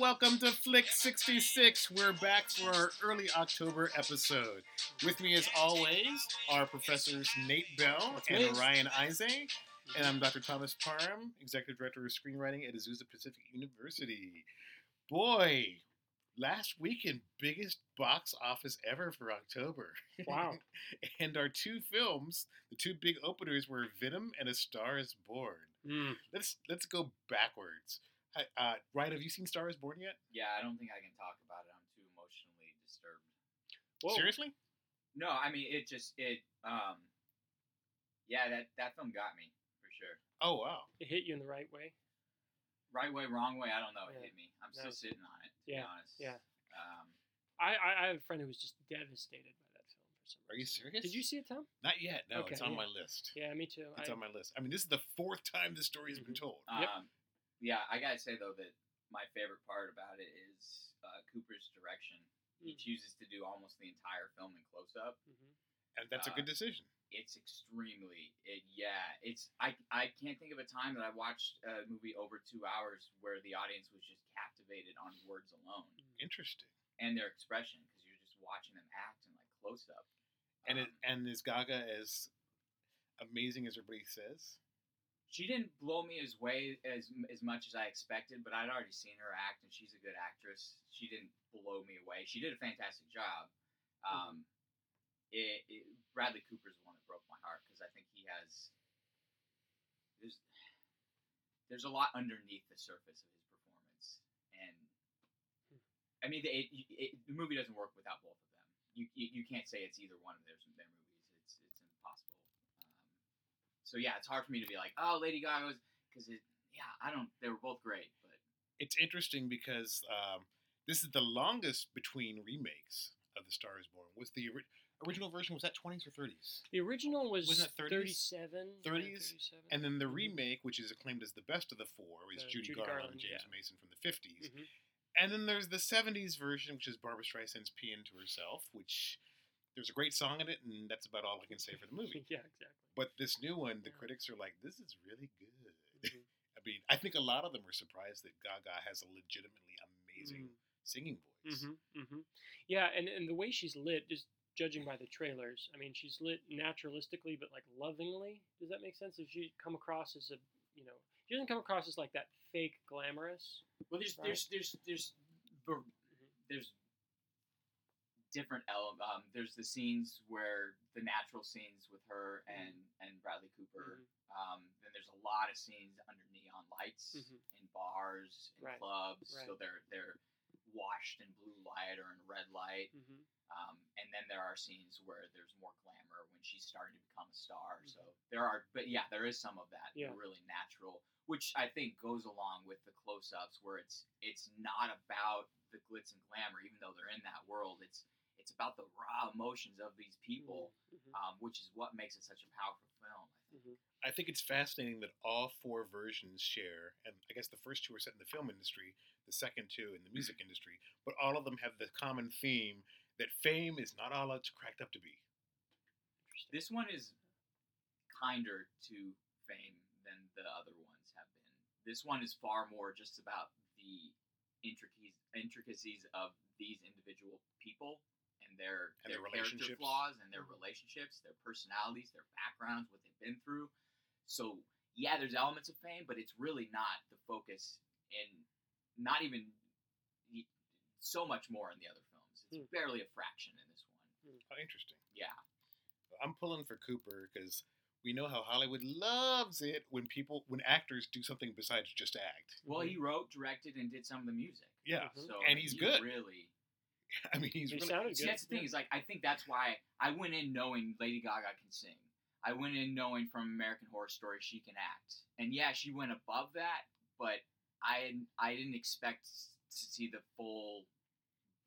Welcome to Flix 66. We're back for our early October episode. With me, as always, are professors Nate Bell That's and me. Ryan Izay. And I'm Dr. Thomas Parham, Executive Director of Screenwriting at Azusa Pacific University. Boy, last weekend, biggest box office ever for October. Wow. and our two films, the two big openers were Venom and A Star is Born. Mm. Let's let's go backwards. Hi- Uh, Ryan, have you seen Star is Born yet? Yeah, I don't think I can talk about it. I'm too emotionally disturbed. Whoa. Seriously? No, I mean it just it um yeah, that that film got me for sure. Oh wow. It hit you in the right way. Right way, wrong way, I don't know. It Yeah. hit me. I'm No. still sitting on it. To Yeah, be honest. yeah. Um, I, I, I have a friend who was just devastated by that film for some reason. Are you serious? Did you see it, Tom? Not yet. No, Okay, it's on yeah. my list. Yeah, me too. It's I, on my list. I mean, this is the fourth time this story has been Mhm. told. Yep. Yeah, I gotta say though that my favorite part about it is uh, Cooper's direction. He Mm. chooses to do almost the entire film in close up. Mhm. and that's a uh, good decision. it's extremely it yeah it's i i can't think of a time that i watched a movie over two hours where the audience was just captivated on words alone Interesting. and their expression because you're just watching them act in like close up And it, Um, and is Gaga as amazing as everybody says? She didn't blow me as way as as much as i expected but i'd already seen her act and she's a good actress. She didn't blow me away. She did a fantastic job. Um it, it bradley cooper's the one that broke my heart because i think he has there's there's a lot underneath the surface of his performance. And i mean it, it, the movie doesn't work without both of them. You, you, you can't say it's either one of their, their movies. It's it's impossible so yeah, it's hard for me to be like, oh, Lady Gaga was because it. Yeah, I don't. They were both great, but It's interesting because um, this is the longest between remakes of The Star is Born. Was the ori- original version was that 20s or 30s? The original was Wasn't it 30s? 37. 30s? 37. And then the Mhm. remake, which is acclaimed as the best of the four, is The Judy, Judy Garland, Garland, and James yeah. Mason from the 50s. Mhm. And then there's the 70s version, which is Barbra Streisand's Peeing to Herself, which there's a great song in it, and that's about all I can say for the movie. Yeah, exactly. But this new one, the Yeah. critics are like, this is really good. Mhm. I mean, I think a lot of them are surprised that Gaga has a legitimately amazing Mm. singing voice. Mm-hmm, hmm Yeah, and, and the way she's lit, just judging by the trailers, I mean, she's lit naturalistically, but like lovingly. Does that make sense? Does she come across as a, you know, she doesn't come across as like that fake glamorous. well, there's Right. there's there's there's ver- there's different elements. Um, there's the scenes where the natural scenes with her and and Bradley Cooper. Um, then there's a lot of scenes under neon lights Mhm. in bars and Right. clubs, so they're they're washed in blue light or in red light. Mm-hmm. Um, and then there are scenes where there's more glamour when she's starting to become a star. Mhm. So there are, but yeah, there is some of that Yeah. really natural, which I think goes along with the close-ups where it's it's not about the glitz and glamour, even though they're in that world. It's it's about the raw emotions of these people, Mm-hmm. um, which is what makes it such a powerful film. I think. hmm I think it's fascinating that all four versions share, and I guess the first two are set in the film industry, the second two in the music industry, but all of them have the common theme that fame is not all it's cracked up to be. This one is kinder to fame than the other ones have been. This one is far more just about the intricacies intricacies of these individual people and their And their their character flaws and their Mhm. relationships, their personalities, their backgrounds, what they've been through. So yeah, there's elements of fame, but it's really not the focus and not even so much more in the other films. It's Hmm. barely a fraction in this one. Oh, interesting. Yeah. I'm pulling for Cooper because we know how Hollywood loves it when people, when actors do something besides just act. Well, he wrote, directed, and did some of the music. Yeah, Mhm. So And he's he good. Really, I mean, he's He really, sounded see, good. that's the thing. Is like I think that's why I went in knowing Lady Gaga can sing. I went in knowing from American Horror Story she can act, and yeah, she went above that. But I I didn't expect to see the full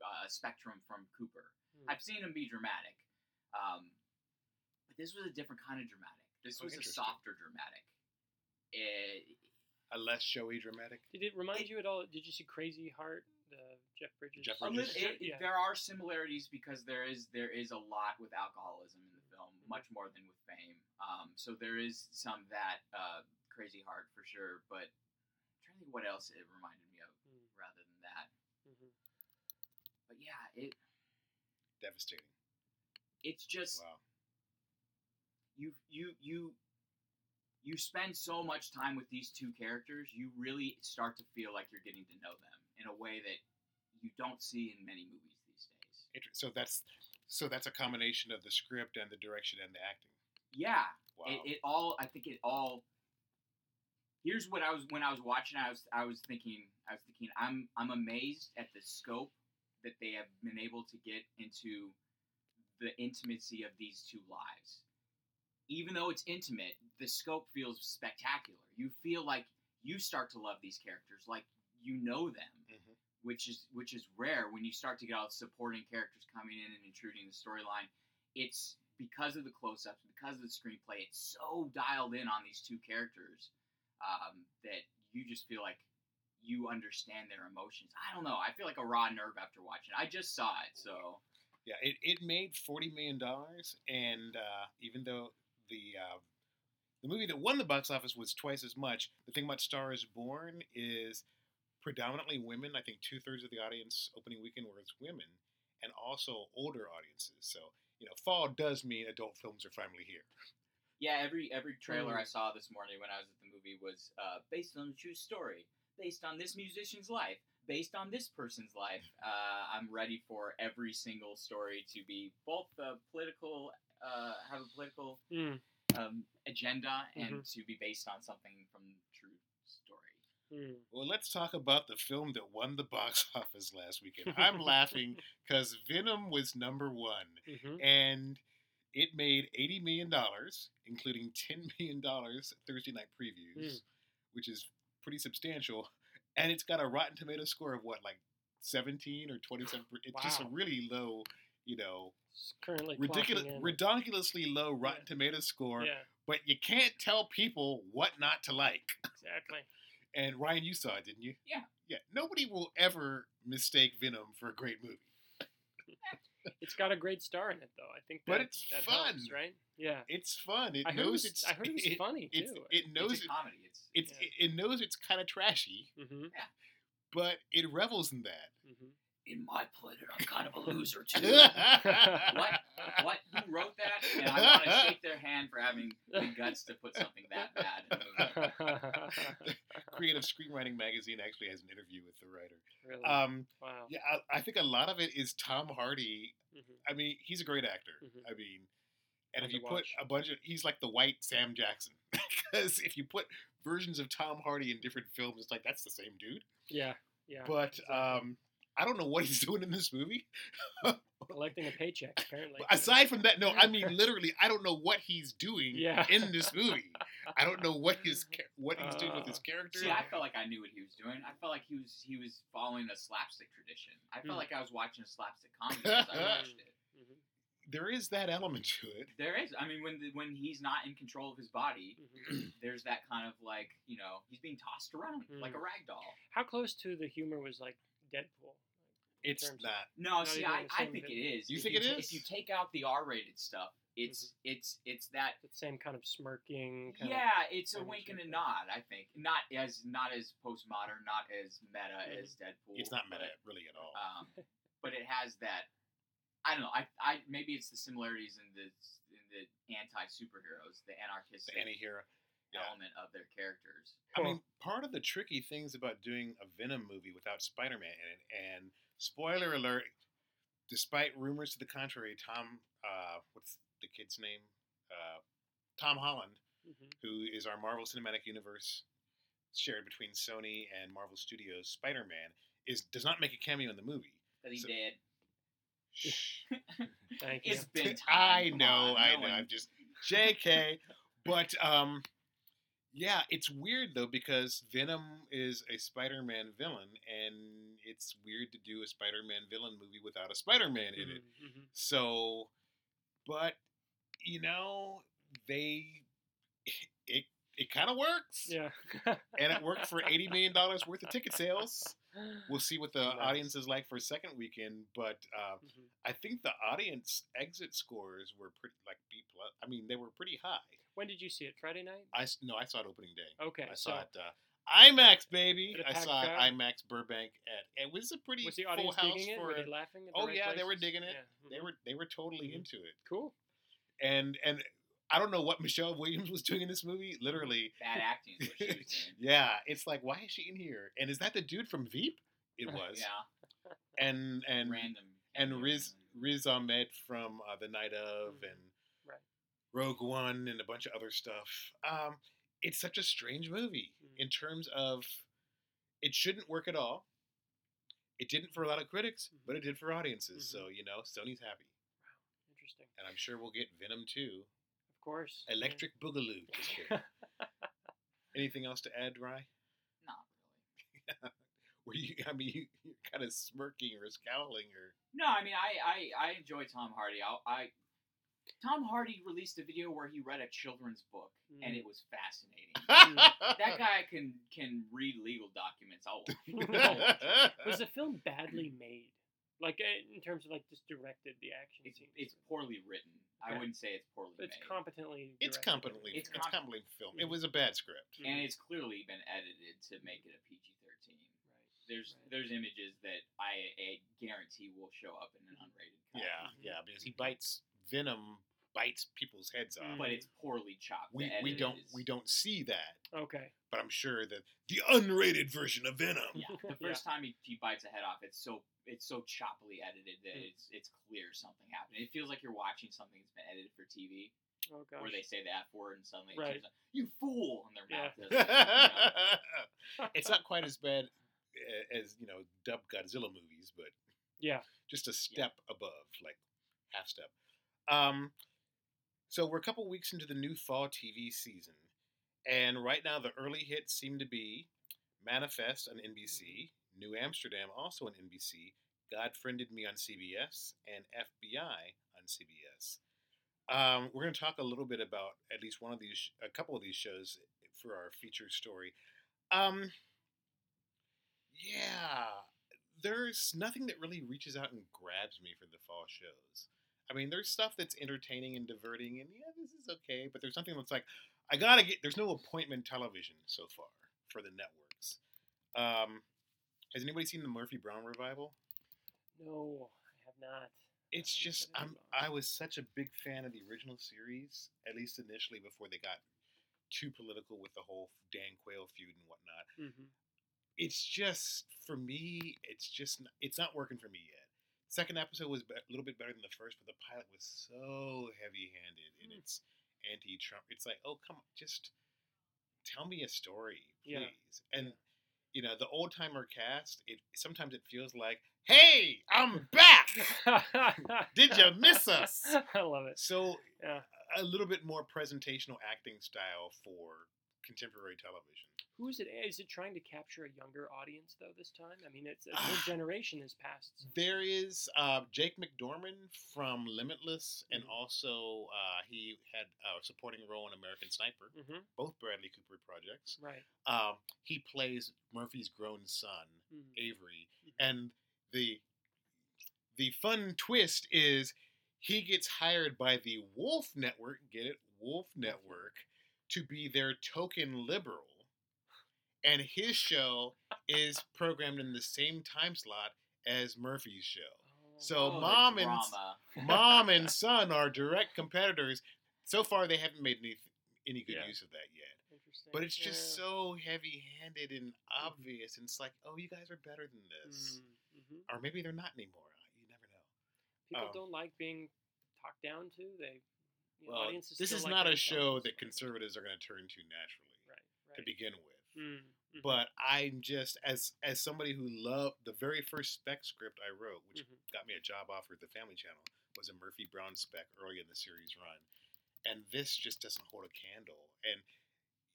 uh, spectrum from Cooper. Hmm. I've seen him be dramatic, um, but this was a different kind of dramatic. This Oh, was a softer dramatic. It, a less showy dramatic. Did it remind you at all? Did you see Crazy Heart, the Jeff Bridges? Jeff A Bridges. lit- it- yeah. There are similarities because there is there is a lot with alcoholism in the film, Mhm. much more than with fame. Um, so there is some that uh, Crazy Heart for sure, but I'm trying to think what else it reminded me of Hmm. rather than that. Mhm. But yeah, it Devastating. it's just Wow. you you you you spend so much time with these two characters, you really start to feel like you're getting to know them in a way that you don't see in many movies these days. So that's so that's a combination of the script and the direction and the acting. Yeah, Wow. it, it all I think it all here's what I was when I was watching I was I was thinking I was thinking I'm I'm amazed at the scope that they have been able to get into the intimacy of these two lives. Even though it's intimate, the scope feels spectacular. You feel like you start to love these characters like you know them. Which is which is rare when you start to get all the supporting characters coming in and intruding the storyline. It's because of the close-ups, because of the screenplay. It's so dialed in on these two characters um, that you just feel like you understand their emotions. I don't know. I feel like a raw nerve after watching. it. I just saw it, so Yeah, it, it made forty million dollars, and uh, even though the uh, the movie that won the box office was twice as much, the thing about Star Is Born is predominantly women. I think two thirds of the audience opening weekend was women, and also older audiences. So you know, fall does mean adult films are finally here. yeah. Every every trailer Mm. I saw this morning when I was at the movie was uh, based on a true story, based on this musician's life, based on this person's life. Uh, I'm ready for every single story to be both uh, political, uh, have a political Mm. um, agenda, and Mm-hmm. to be based on something from true story. Mm. Well, let's talk about the film that won the box office last weekend. I'm laughing because Venom was number one. Mhm. and it made eighty million dollars, including ten million dollars Thursday night previews, Mm. which is pretty substantial. And it's got a Rotten Tomato score of what, like seventeen or twenty-seven? It's just a really low, you know, It's currently ridiculous, ridiculously low Rotten Yeah. Tomato score. Yeah, But you can't tell people what not to like. exactly. And Ryan, you saw it, didn't you? Yeah. Yeah. Nobody will ever mistake Venom for a great movie. It's got a great star in it, though. I think, But it's that fun. helps, right? Yeah. It's fun. It I heard knows was, it's. I heard it was it- funny It's, too. it knows it's a comedy. It's it's Yeah. it, it knows it's kind of trashy, hmm but it revels in that. hmm in my planet. I'm kind of a loser too. what? what? Who wrote that? And I want to shake their hand for having the guts to put something that bad in a movie. Creative Screenwriting Magazine actually has an interview with the writer. really? Um, wow. yeah, I, I think a lot of it is Tom Hardy. hmm I mean, he's a great actor. Mhm. I mean, and if to you put a bunch of, he's like the white Sam Jackson. Because if you put versions of Tom Hardy in different films, it's like that's the same dude. Yeah. Yeah. But exactly. um, I don't know what he's doing in this movie. collecting a paycheck apparently. Aside from that, no, I mean literally, I don't know what he's doing Yeah. in this movie. I don't know what his what he's doing with his Uh, character. See, I felt like I knew what he was doing. I felt like he was he was following a slapstick tradition. I felt Hmm. like I was watching a slapstick comedy as I watched it. Mhm. there is that element to it. There is, I mean, when the, when he's not in control of his body, Mhm. there's that kind of like you know he's being tossed around like a rag doll. How close to the humor was like Deadpool? in It's terms of- not. No, Not see, I, I think it bit. You If think it ta- is? If you take out the R-rated stuff, it's Mm-hmm. it's it's that. the same kind of smirking. Kind Yeah, it's a wink and a nod. I think not as not as postmodern, not as meta Mhm. as Deadpool. It's not but, meta really at all. Um, but it has that. I don't know. I, I maybe it's the similarities in the in the anti superheroes, the anarchistic the anti-hero. Yeah. element of their characters. I mean, part of the tricky things about doing a Venom movie without Spider-Man in it, and spoiler alert, despite rumors to the contrary, Tom, uh, what's the kid's name? Uh, Tom Holland, Mhm. who is our Marvel Cinematic Universe shared between Sony and Marvel Studios Spider-Man, is does not make a cameo in the movie. That he So- did. Shh. Thank you. It's been time. I know, on, I know. one- I'm just JK. but um yeah, it's weird though because Venom is a Spider-Man villain and it's weird to do a Spider-Man villain movie without a Spider-Man in it. Mhm, mhm. So but you know, they it it kind of works. Yeah. And it worked for 80 million dollars worth of ticket sales. We'll see what the Nice. audience is like for a second weekend, but uh, Mhm. I think the audience exit scores were pretty like B plus. I mean, they were pretty high. When did you see it? Friday night. I s- no, I saw it opening day. Okay, I so saw it. Uh, IMAX, baby. At a I packed saw it crowd? IMAX Burbank at. It was a pretty Was the full audience house it? for. Were they laughing? At the oh right yeah, they were digging it. Yeah. They mhm. were they were totally Mhm. into it. cool. And and I don't know what Michelle Williams was doing in this movie. Literally, Bad acting what she was doing. yeah, it's like why is she in here? And is that the dude from Veep? It was. Yeah. And and Random. and cameo. Riz Riz Ahmed from uh, The Night of Mhm. and Right. Rogue One and a bunch of other stuff. Um, it's such a strange movie Mhm. in terms of it shouldn't work at all. It didn't for a lot of critics, Mhm. but it did for audiences. Mhm. So you know, Sony's happy, Interesting. and I'm sure we'll get Venom too. Of course. yeah. Electric Boogaloo. Just kidding. Anything else to add, Rye? Not really. Were you? I mean, you, you're kind of smirking or scowling or. No, I mean I I, I enjoy Tom Hardy. I, I Tom Hardy released a video where he read a children's book, and Mm. it was fascinating. that that guy can can read legal documents. I'll. I'll. Was the film badly made? Like uh, in terms of like just directed the action It's, scenes. it's poorly written. I wouldn't say it's poorly it's made. competently. It's competently. It's It's, competently filmed. It Mhm. was a bad script. and it's clearly been edited to make it a PG thirteen. There's Right. there's images that I, I guarantee will show up in an unrated cut. Yeah, yeah, because he bites Venom bites people's heads off. But it's poorly chopped. We we don't is- we don't see that, Okay. but I'm sure that the unrated version of Venom. Yeah, the Yeah. first time he, he bites a head off, it's so it's so choppily edited that Mm. it's it's clear something happened. It feels like you're watching something that's been edited for TV, Oh gosh. where they say the F word and suddenly Right. it turns you fool, and their Yeah. mouth does it, you know? it's not quite as bad as you know dubbed Godzilla movies, but Yeah. just a step above, like half step. Um, so we're a couple weeks into the new fall TV season, and right now the early hits seem to be Manifest on NBC, New Amsterdam also on NBC, God Friended Me on CBS, and FBI on CBS. Um, we're going to talk a little bit about at least one of these, a couple of these shows for our feature story. Um, yeah, there's nothing that really reaches out and grabs me for the fall shows. I mean, there's stuff that's entertaining and diverting, and yeah, this is okay. But there's something that's like, I gotta get. There's no appointment television so far for the networks. Um, has anybody seen the Murphy Brown revival? No, I have not. It's just I'm. I was such a big fan of the original series, at least initially before they got too political with the whole Dan Quayle feud and whatnot. Mhm. It's just for me, it's just it's not working for me yet. Second episode was a little bit better than the first, but the pilot was so heavy-handed in Hmm. its anti-Trump. It's like, oh come on, just tell me a story, Yeah. please. And you know, the old timer cast, it sometimes it feels like, hey, I'm back. Did you miss us? I love it. So Yeah. a little bit more presentational acting style for contemporary television. Who is it? Is it trying to capture a younger audience though this time? I mean, it's a whole generation has passed. There is uh, Jake McDorman from Limitless, and Mhm. also uh, he had a supporting role in American Sniper, Mm-hmm. both Bradley Cooper projects. Right. Um, he plays Murphy's grown son, Mhm. Avery, Mhm. and the the fun twist is he gets hired by the Wolf Network. Get it, Wolf Network, to be their token liberal, and his show is programmed in the same time slot as Murphy's show. So Oh, mom and mom and son are direct competitors. So far, they haven't made any any good Yeah. use of that yet. But it's just Yeah. so heavy-handed and obvious, and it's like, oh, you guys are better than this, Mhm. or maybe they're not anymore. You never know. People Um, don't like being talked down to. They. You know, Well, audiences this is like not a show intelligence. that conservatives are going to turn to naturally Right. Right. to begin with. Mm, mhm, But I'm just as as somebody who loved the very first spec script I wrote, which mhm. got me a job offer at the Family Channel, was a Murphy Brown spec early in the series run, and this just doesn't hold a candle. And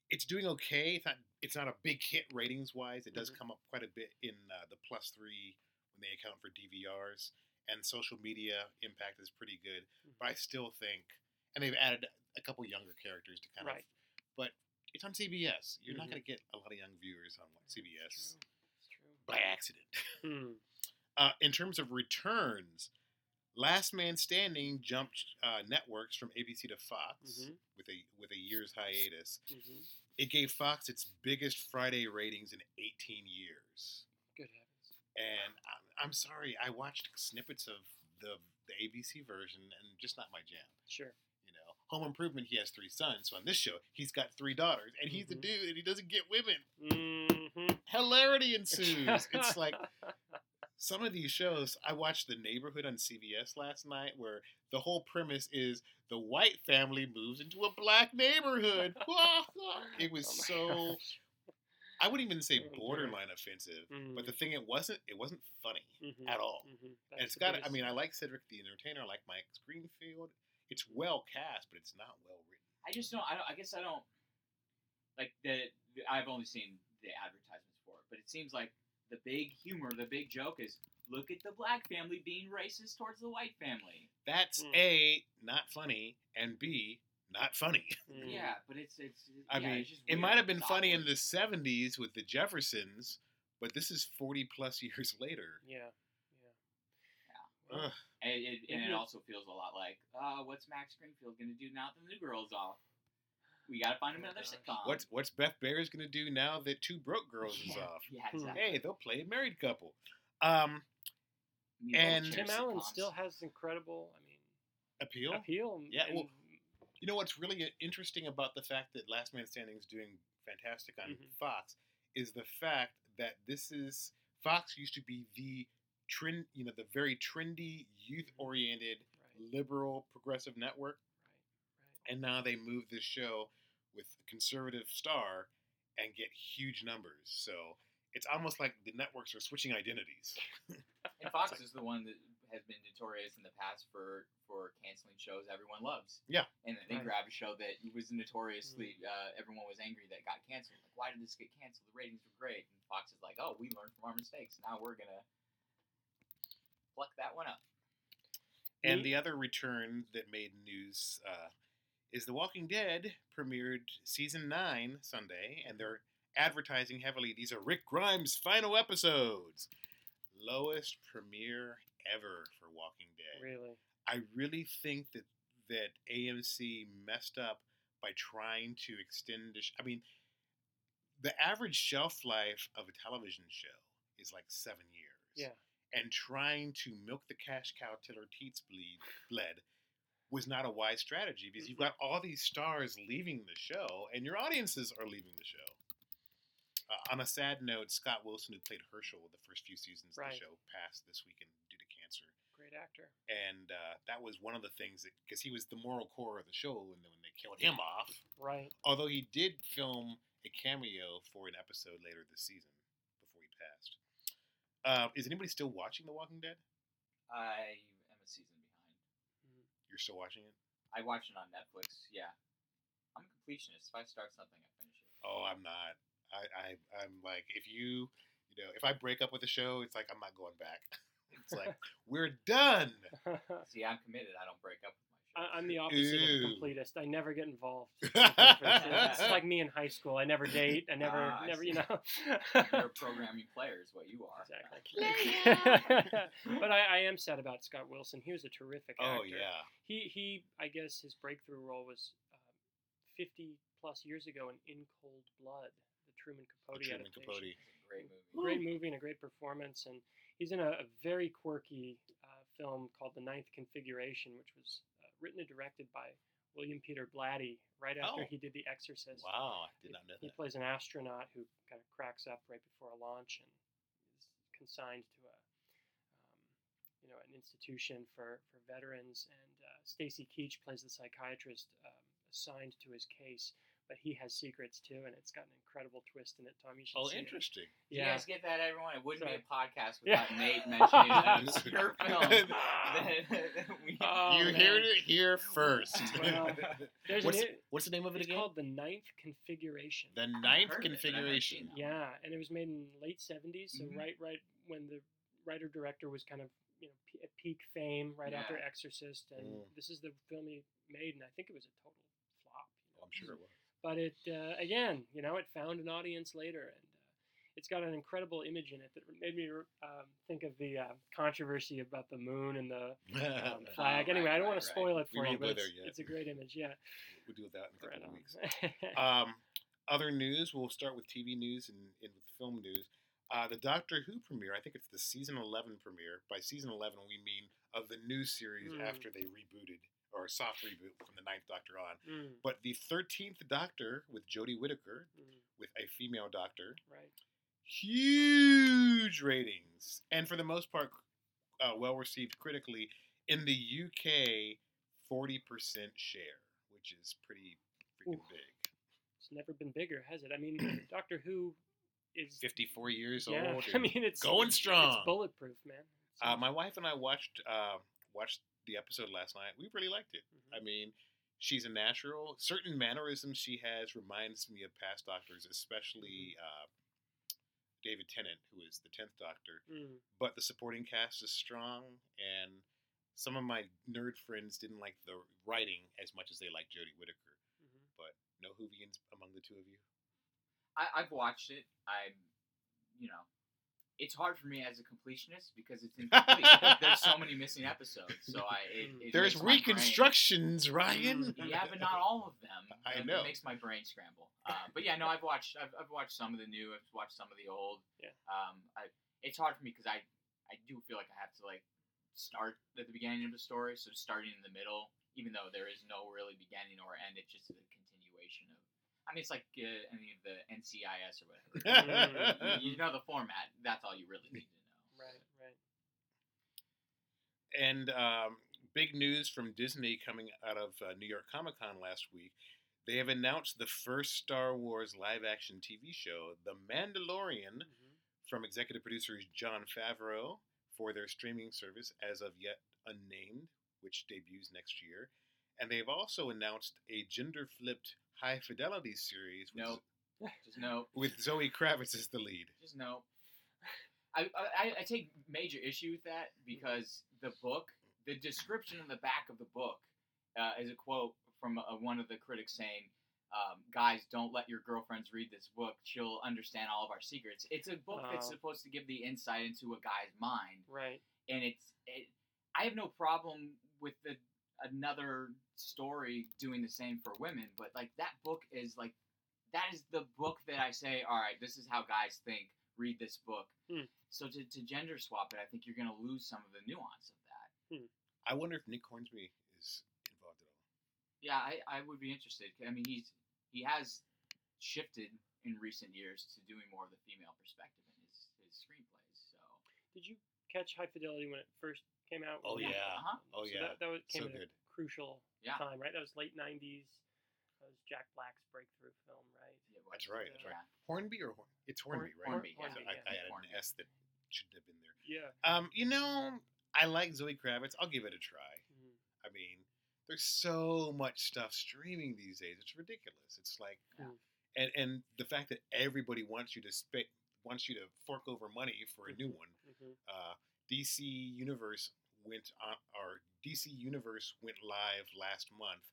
it's doing okay. It's not it's not a big hit ratings wise. It does Mhm. come up quite a bit in uh, the plus three when they account for DVRs, and social media impact is pretty good. But I still think, and they've added a couple younger characters to kind Right. of, but it's on CBS. You're not Mhm. going to get a lot of young viewers on CBS True. It's true. by accident. Hmm. Uh, in terms of returns, Last Man Standing jumped uh, networks from ABC to Fox Mhm. with a with a years hiatus. hmm It gave Fox its biggest Friday ratings in 18 years. Good heavens. And I'm, I'm sorry, I watched snippets of the the ABC version and just not my jam. Sure. Home Improvement, he has three sons. So on this show, he's got three daughters, and he's a Mhm. dude, and he doesn't get women. hmm Hilarity ensues. it's like some of these shows. I watched The Neighborhood on CBS last night, where the whole premise is the white family moves into a black neighborhood. it was Oh so. gosh. I wouldn't even say Oh, borderline offensive, but the thing it wasn't. It wasn't funny Mhm, at all. mhm. And it's got. I mean, I like Cedric the Entertainer. I like Mike Greenfield. It's well cast, but it's not well written. I just don't. I, don't, I guess I don't like the, the. I've only seen the advertisements for it, but it seems like the big humor, the big joke is look at the black family being racist towards the white family. That's Mm. a not funny, and b not funny. Mm. Yeah, but it's it's. I yeah, mean, it's just it might have been It's funny in the '70s with the Jeffersons, but this is 40 plus years later. Yeah. Yeah. Well, Ugh. And it, and it it- also feels a lot like, uh, what's Max Greenfield gonna do now that the new girl's off? We gotta find him Oh, another gosh. sitcom. What's what's Beth Behrs gonna do now that Two Broke Girls is off? Yeah, exactly. Hey, they'll play a married couple. Um, Mean old and- chair Tim Allen sitcoms. still has incredible. I mean, appeal. appeal. Yeah, and- well, You know what's really interesting about the fact that Last Man Standing is doing fantastic on Mhm. Fox is the fact that this is Fox used to be the trend, you know, the very trendy, youth-oriented, right, liberal, progressive network, right, and now they move this show with a conservative star and get huge numbers. So it's almost like the networks are switching identities. And Fox is the one that has been notorious in the past for for canceling shows everyone loves. Yeah. And then they Right. grabbed a show that was notoriously uh, everyone was angry that got canceled. Like, why did this get canceled? The ratings were great. And Fox is like, oh, we learned from our mistakes. Now we're gonna pluck that one up. And Me- the other return that made news uh, is The Walking Dead premiered season nine Sunday, and they're advertising heavily. These are Rick Grimes' final episodes. Lowest premiere ever for Walking Dead. Really. I really think that that AMC messed up by trying to extend. The sh- I mean, the average shelf life of a television show is like seven years Yeah. And trying to milk the cash cow till her teats bleed bled was not a wise strategy because you've got all these stars leaving the show and your audiences are leaving the show. Uh, on a sad note, Scott Wilson, who played Hershel the first few seasons of the show, passed this weekend due to cancer, Great actor. and uh, that was one of the things that because he was the moral core of the show, and then when they killed him off, Right. although he did film a cameo for an episode later this season before he passed. Uh, is anybody still watching The Walking Dead? I am a season behind. You're still watching it? I watch it on Netflix. Yeah. I'm a completionist. If I start something, I finish it. Oh, I'm not. I, I I'm like if you you know if I break up with a show, it's like I'm not going back. It's like we're done. See, I'm committed. I don't break up with my show. I- I'm the opposite of Ew. a completist. I never get involved. it's like me in high school. I never date. I never, Ah, I never, see. you know. You're a programming player, is what you are. Exactly. but I, I am sad about Scott Wilson. He was a terrific actor. Oh yeah. He he. I guess his breakthrough role was uh, 50 plus years ago in In Cold Blood, the Truman Capote Truman adaptation. Capote. It's a great movie. Great movie and a great performance, and he's in a, a very quirky uh, film called The Ninth Configuration, which was written and directed by William Peter Blatty right after Oh. he did The Exorcist. Wow, I did not know He that. He plays an astronaut who kind of cracks up right before a launch and is consigned to a, um, you know, an institution for, for veterans. And uh, Stacy Keach plays the psychiatrist um, assigned to his case, but he has secrets too, and it's got an incredible twist in it. Tom, you should Oh, see it. interesting. You Yeah. guys get that, everyone? It wouldn't Sorry. be a podcast Yeah. without Nate mentioning an obscure film. that we- Oh, you man. heard it here first. Well, what's, an, what's the name of it it's again? called the Ninth Configuration. the ninth heard of it, but I've never configuration. it. Yeah, and it was made in late '70s, so Mhm. right, right when the writer director was kind of you know p- at peak fame, right after Exorcist, and Mm. this is the film he made, and I think it was a total flop. You know? Oh, I'm sure it was. But it uh, again, you know, it found an audience later, and uh, it's got an incredible image in it that made me um, think of the uh, controversy about the moon and the um, flag. Oh, anyway, right, I don't right, want to right. spoil it We for you, won't go but it's, it's a great image. Yeah, we'll with that in a right couple of weeks. Um, other news. We'll start with TV news and end with film news. Uh, the Doctor Who premiere. I think it's the season eleven premiere. By season eleven, we mean of the new series Hmm. after they rebooted or soft reboot from the ninth Doctor on. Mm, But the thirteenth Doctor with Jodie Whittaker mm, with a female Doctor, right. huge ratings, and for the most part, uh, well received critically. In the UK, forty percent share, which is pretty freaking Oof. big. It's never been bigger, has it? I mean, Doctor Who is 54 years yeah. old. I mean, it's going strong. It's bulletproof, man. Uh, my wife and I watched uh, watched the episode last night. We really liked it. mhm. I mean, she's a natural. Certain mannerisms she has reminds me of past Doctors, especially uh, David Tennant, who is the tenth Doctor. Mm, But the supporting cast is strong, and some of my nerd friends didn't like the writing as much as they liked Jodie Whittaker. mhm. But no Whovians among the two of you. I, I've watched it. I, you know, it's hard for me as a completionist because it's incomplete. There's so many missing episodes, so I. It, it There's makes my brain- reconstructions, Ryan. Mm, yeah, but not all of them. I It- know. It makes my brain scramble. Uh, but yeah, no, I've watched. I've, I've watched some of the new. I've watched some of the old. Yeah. Um, I, it's hard for me because I, I do feel like I have to like start at the beginning of the story. So starting in the middle, even though there is no really beginning or end, it's just a continuation of. I mean, it's like uh, any of the NCIS or whatever. you, you know the format. That's all you really need to know. Right, right. And um, big news from Disney coming out of uh, New York Comic Con last week. They have announced the first Star Wars live action TV show, The Mandalorian, Mhm. from executive producers Jon Favreau for their streaming service as of yet unnamed, which debuts next year. And they've also announced a gender flipped high fidelity series with, Nope. Just no. with Zoe Kravitz as the lead. Just no. I, I I take major issue with that because the book, the description in the back of the book, uh, is a quote from uh, one of the critics saying, um, "Guys, don't let your girlfriends read this book. She'll understand all of our secrets." It's a book that's Oh. supposed to give the insight into a guy's mind, Right. and it's it, I have no problem with the another story doing the same for women, but like that book is like that is the book that I say, all right, this is how guys think. Read this book. Hmm. So to, to gender swap it, I think you're going to lose some of the nuance of that. I wonder if Nick Hornsby is involved at all. Yeah, I, I would be interested. I mean, he's he has shifted in recent years to doing more of the female perspective in his, his screenplays. So Did you catch High Fidelity when it first came out? Oh, yeah. Uh-huh. Oh, So yeah. That, that was, came So good. A crucial Yeah. time, right? That was late '90s. That was Jack Black's breakthrough film, right? Yeah, That's well, right, that's right. yeah. Hornby or Horn? It's Hornby, right? Hornby, So Hornby, yeah. I added Hornby. an S that shouldn't have been there. Yeah. Um, you know, I like Zoe Kravitz. I'll give it a try. Mhm. I mean, there's so much stuff streaming these days. It's ridiculous. It's like, Yeah. and and the fact that everybody wants you to spend wants you to fork over money for a new one. Mhm. Uh, DC Universe went on, or DC Universe went live last month,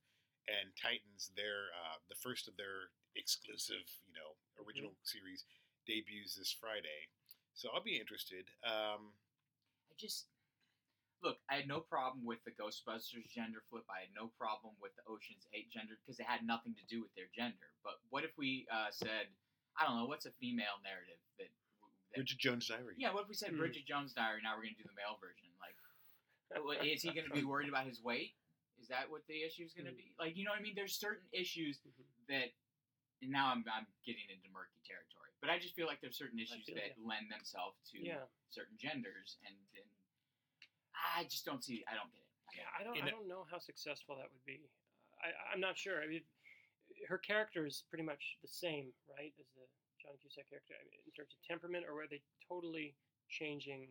and Titans, their uh, the first of their exclusive, you know, original series, debuts this Friday. So I'll be interested. Um, I just look. I had no problem with the Ghostbusters gender flip. I had no problem with the Ocean's Eight gender because it had nothing to do with their gender. But what if we uh, said, I don't know, what's a female narrative that? that Bridget Jones' Diary. yeah, what if we said Hmm. Bridget Jones' Diary? Now we're gonna do the male version. Like, what- is he gonna be worried about his weight? Is that what the issue is gonna Hmm. be? Like, you know what I mean? There's certain issues Mhm. that and now I'm, I'm getting into murky territory. But I just feel like there's certain issues feel that ya. lend themselves to Yeah. certain genders, and, and I just don't see. I don't get it. Yeah, I don't. In I a- don't know how successful that would be. I, I'm not sure. I mean, her character is pretty much the same, right, as the John Cusack character I mean, in terms of temperament, or are they totally changing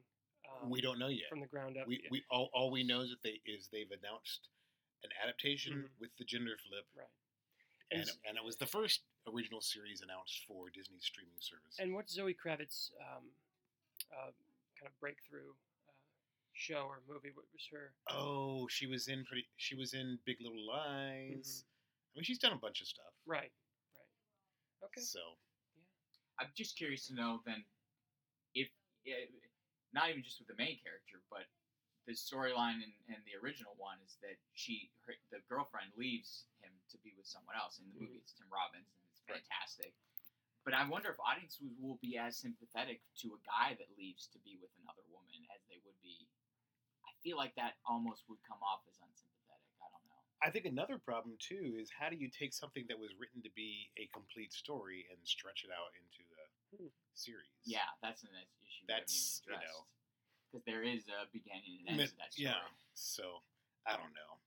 um, we don't know yet. from the ground up? We, Yeah, we all, all we know is that they is they've announced an adaptation Mhm. with the gender flip, right. And, and, and it was the first original series announced for Disney's streaming service. and what's Zoe Kravitz' um, uh, kind of breakthrough uh, show or movie? What was her? oh, she was in pretty. She was in Big Little Lies. Mm-hmm. I mean, she's done a bunch of stuff. Right. Right. Okay. So I'm just curious to know then if, not even just with the main character, but the storyline in, in the original one is that she, her, the girlfriend, leaves him to be with someone else. In the movie, mm-hmm. it's Tim Robbins, and it's fantastic. But I wonder if audiences will be as sympathetic to a guy that leaves to be with another woman as they would be. I feel like that almost would come off as unsympathetic. I don't know. I think another problem too is how do you take something that was written to be a complete story and stretch it out into. Series? Yeah, that's an issue. That's, you know- because there is a beginning and end Mi- to that story. Yeah. So I don't know.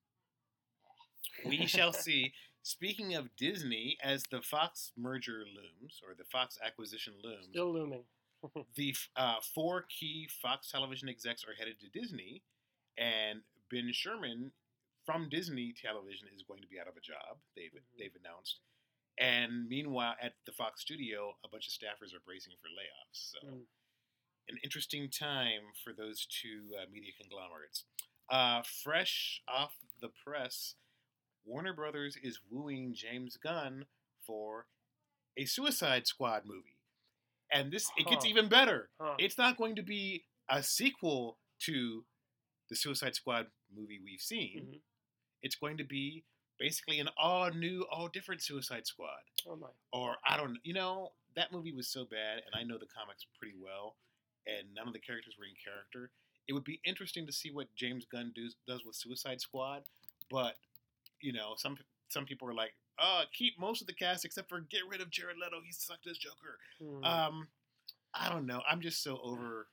We shall see. Speaking of Disney, as the Fox merger looms or the Fox acquisition looms, Still looming. the uh, four key Fox television execs are headed to Disney, and Ben Sherman from Disney Television is going to be out of a job. They've Mhm. they've announced, and meanwhile at the Fox studio, a bunch of staffers are bracing for layoffs. So, Mm. an interesting time for those two uh, media conglomerates. Uh, fresh off the press, Warner Brothers is wooing James Gunn for a Suicide Squad movie. And this it gets Huh. even better. Huh. It's not going to be a sequel to the Suicide Squad movie we've seen. Mhm. It's going to be basically an all new, all different Suicide Squad. Oh my. Or I don't you know, that movie was so bad and I know the comics pretty well and none of the characters were in character. It would be interesting to see what James Gunn does does with Suicide Squad, but you know, some some people are like, "Uh, keep most of the cast except for get rid of Jared Leto. He sucked as Joker." Hmm. Um, I don't know. I'm just so over.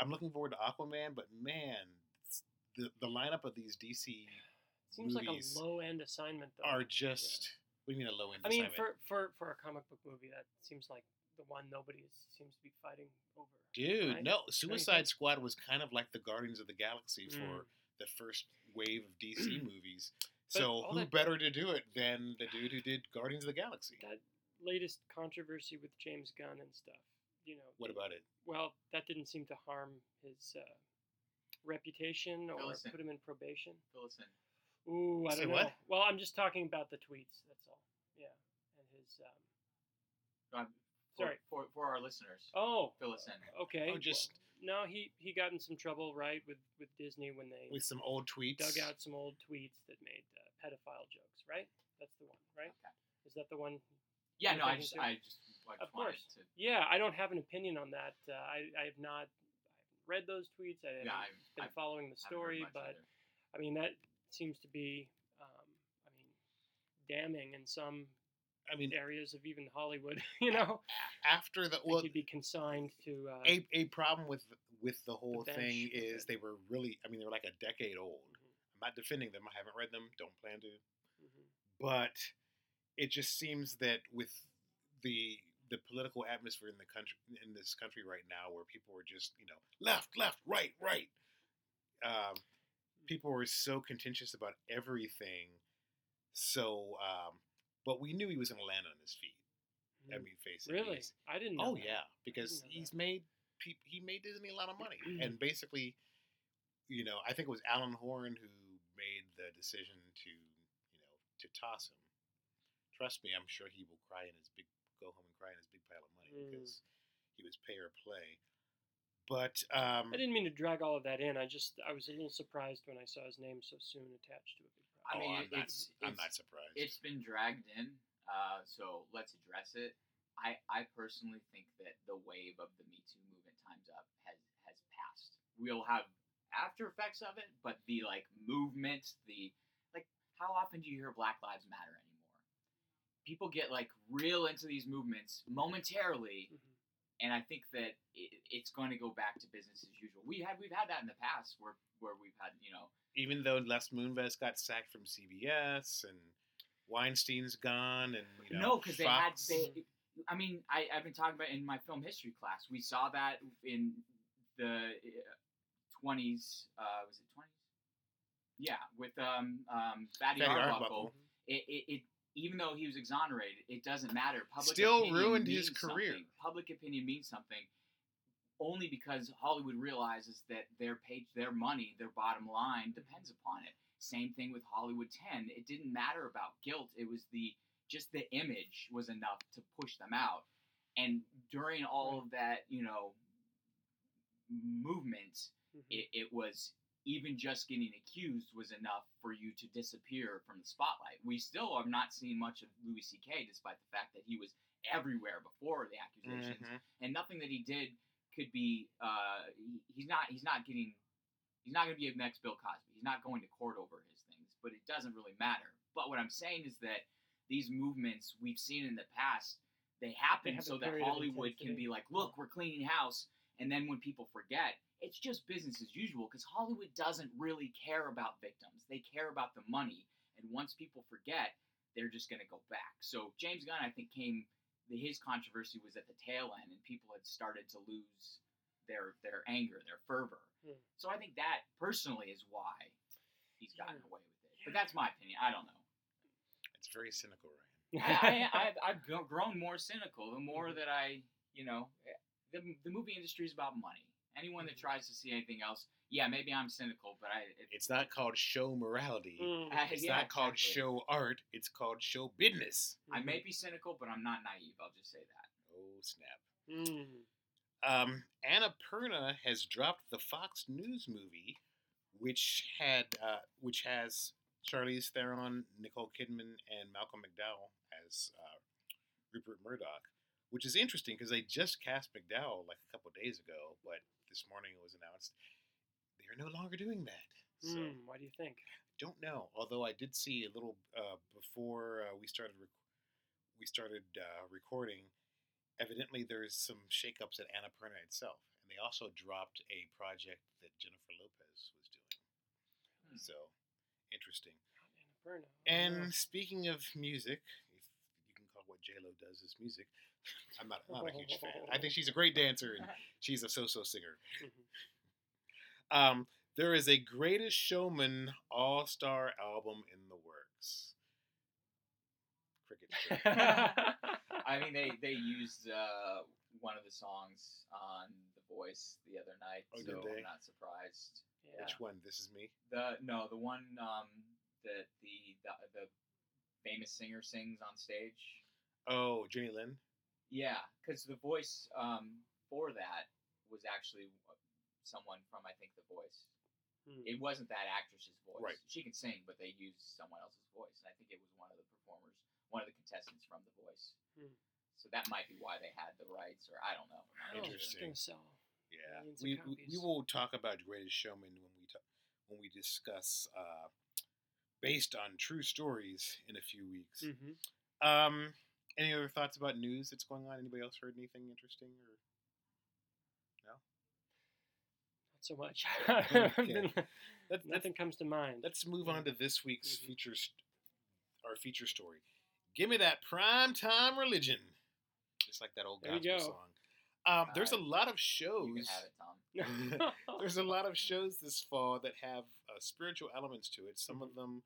I'm looking forward to Aquaman, but man, the the lineup of these DC Seems like a low end assignment though. are just. What do you mean a low end I mean, assignment? for, for for a comic book movie, that seems like the one nobody is, seems to be fighting over. Dude, right? no. Suicide Squad was kind of like the Guardians of the Galaxy for Mm. the first wave of DC movies. But So who that- better to do it than the dude who did Guardians of the Galaxy? That latest controversy with James Gunn and stuff, you know. What about it? Well, that didn't seem to harm his uh, reputation or Listen. put him in probation. Listen, Ooh, I Say don't know. what? Well, I'm just talking about the tweets. That's all. Yeah, and his. Um, um, for, Sorry. for for our listeners, oh, fill us in. okay. Oh, just- no, he he got in some trouble, right, with with Disney when they With some old tweets. dug out some old tweets that made uh, pedophile jokes, right? That's the one, right? Okay. Is that the one? Yeah, no, I just too? I just I Of course. to. Yeah, I don't have an opinion on that. Uh, I I have not I read those tweets. I haven't Yeah, I, been I following the story, but either. I mean that seems to be, um, I mean, damning in some I mean, areas of even Hollywood. You know, after the well, you'd be consigned to. Uh, a a problem with with the whole bench thing is they were really. I mean, they were like a decade old. mhm, I'm not defending them. I haven't read them. Don't plan to. mhm. But it just seems that with the the political atmosphere in the country in this country right now, where people are just you know left, left, right, right. Um, people were so contentious about everything. So, um, but we knew he was going to land on his feet. I Mhm. mean, face it. really, I didn't. Know Oh that. yeah, because he's that. made he made Disney a lot of money, and basically, you know, I think it was Alan Horn who made the decision to, you know, to toss him. Trust me, I'm sure he will cry in his big go home and cry in his big pile of money Mm. because he was pay or play. But um, I didn't mean to drag all of that in. I just I was a little surprised when I saw his name so soon attached to a big project. I oh, mean, I'm it- not, it's- I'm it's- not surprised. It's been dragged in, uh, so let's address it. I, I personally think that the wave of the Me Too movement times up has has passed. We'll have after effects of it, but the like movement, the like, how often do you hear Black Lives Matter anymore? People get like real into these movements momentarily, Mhm. And I think that it, it's going to go back to business as usual. We had we've had that in the past where where we've had you know Even though Les Moonves got sacked from CBS and Weinstein's gone, and you know, No, because they had. They, I mean, I, I've been talking about in my film history class. We saw that in the twenties. Uh, was it twenties? Yeah, with um, um, Fatty, Fatty Arbuckle. Arbuckle. It, it, it, even though he was exonerated, it doesn't matter. Public Still opinion ruined his career. something. Public opinion means something. Only because Hollywood realizes that their page, their money, their bottom line depends upon it. Same thing with Hollywood 10. It didn't matter about guilt. It was the just the image was enough to push them out. and during all of that, you know, movement, Mhm. it, it was even just getting accused was enough for you to disappear from the spotlight. We still have not seen much of Louis C.K. despite the fact that he was everywhere before the accusations, Mhm. and nothing that he did could be. Uh, he, he's not. He's not getting. He's not going to be a next Bill Cosby. He's not going to court over his things, but it doesn't really matter. But what I'm saying is that these movements we've seen in the past, they happen a so that Hollywood can be like, look, we're cleaning house, and then when people forget, it's just business as usual because Hollywood doesn't really care about victims. They care about the money, and once people forget, they're just going to go back. So James Gunn, I think, came. His controversy was at the tail end, and people had started to lose their their anger, their fervor. Hmm. So I think that personally is why he's gotten Yeah. away with it. But that's my opinion. I don't know. It's very cynical, Ryan. I, I, I've, I've grown more cynical the more Mhm. that I, you know, the, the movie industry is about money. Anyone that Mhm. tries to see anything else, yeah, maybe I'm cynical, but I. It, It's not called show morality. Mm. I- It's yeah, not called exactly. show art. It's called show business. I may be cynical, but I'm not naive. I'll just say that. Oh snap! Mm. Um, Annapurna has dropped the Fox News movie, which had uh, which has Charlize Theron, Nicole Kidman, and Malcolm McDowell as uh, Rupert Murdoch, which is interesting because they just cast McDowell like a couple days ago, but this morning it was announced they are no longer doing that. So Mm. Why do you think? I don't know. Although I did see a little uh, before uh, we started rec- we started uh, recording. Evidently, there's some shakeups at Annapurna itself, and they also dropped a project that Jennifer Lopez was doing. Hmm. So interesting. Annapurna. Oh, And speaking of music, if you can call what J Lo does as music, I'm not, not a huge fan. I think she's a great dancer and she's a so-so singer. Mhm. Um, there is a Greatest Showman All Star album in the works. Cricket. I mean, they they used uh, one of the songs on The Voice the other night, Oh, so? I'm not surprised. yeah. Which one? This is me. The no, the one um, that the, the the famous singer sings on stage. Oh, Jenny Lind. Yeah, because the voice um, for that was actually someone from I think The Voice. Mm. It wasn't that actress's voice. Right. She can sing, but they used someone else's voice, and I think it was one of the performers, one of the contestants from The Voice. Hmm. So that might be why they had the rights, or I don't know. I'm not sure. Interesting. gonna. Yeah, we, we we will talk about Greatest Showman when we talk, when we discuss uh, based on true stories in a few weeks. Mm-hmm. Um, any other thoughts about news that's going on? Anybody else heard anything interesting? Or no? Not so much. Okay. Let's, let's, Nothing comes to mind. let's move on to this week's Mhm. feature, st- our feature story. Give me that prime time religion, just like that old There gospel song. Um, there's a lot of shows. You can have it, Tom. There's a lot of shows this fall that have uh, spiritual elements to it. Some of Mm-hmm. them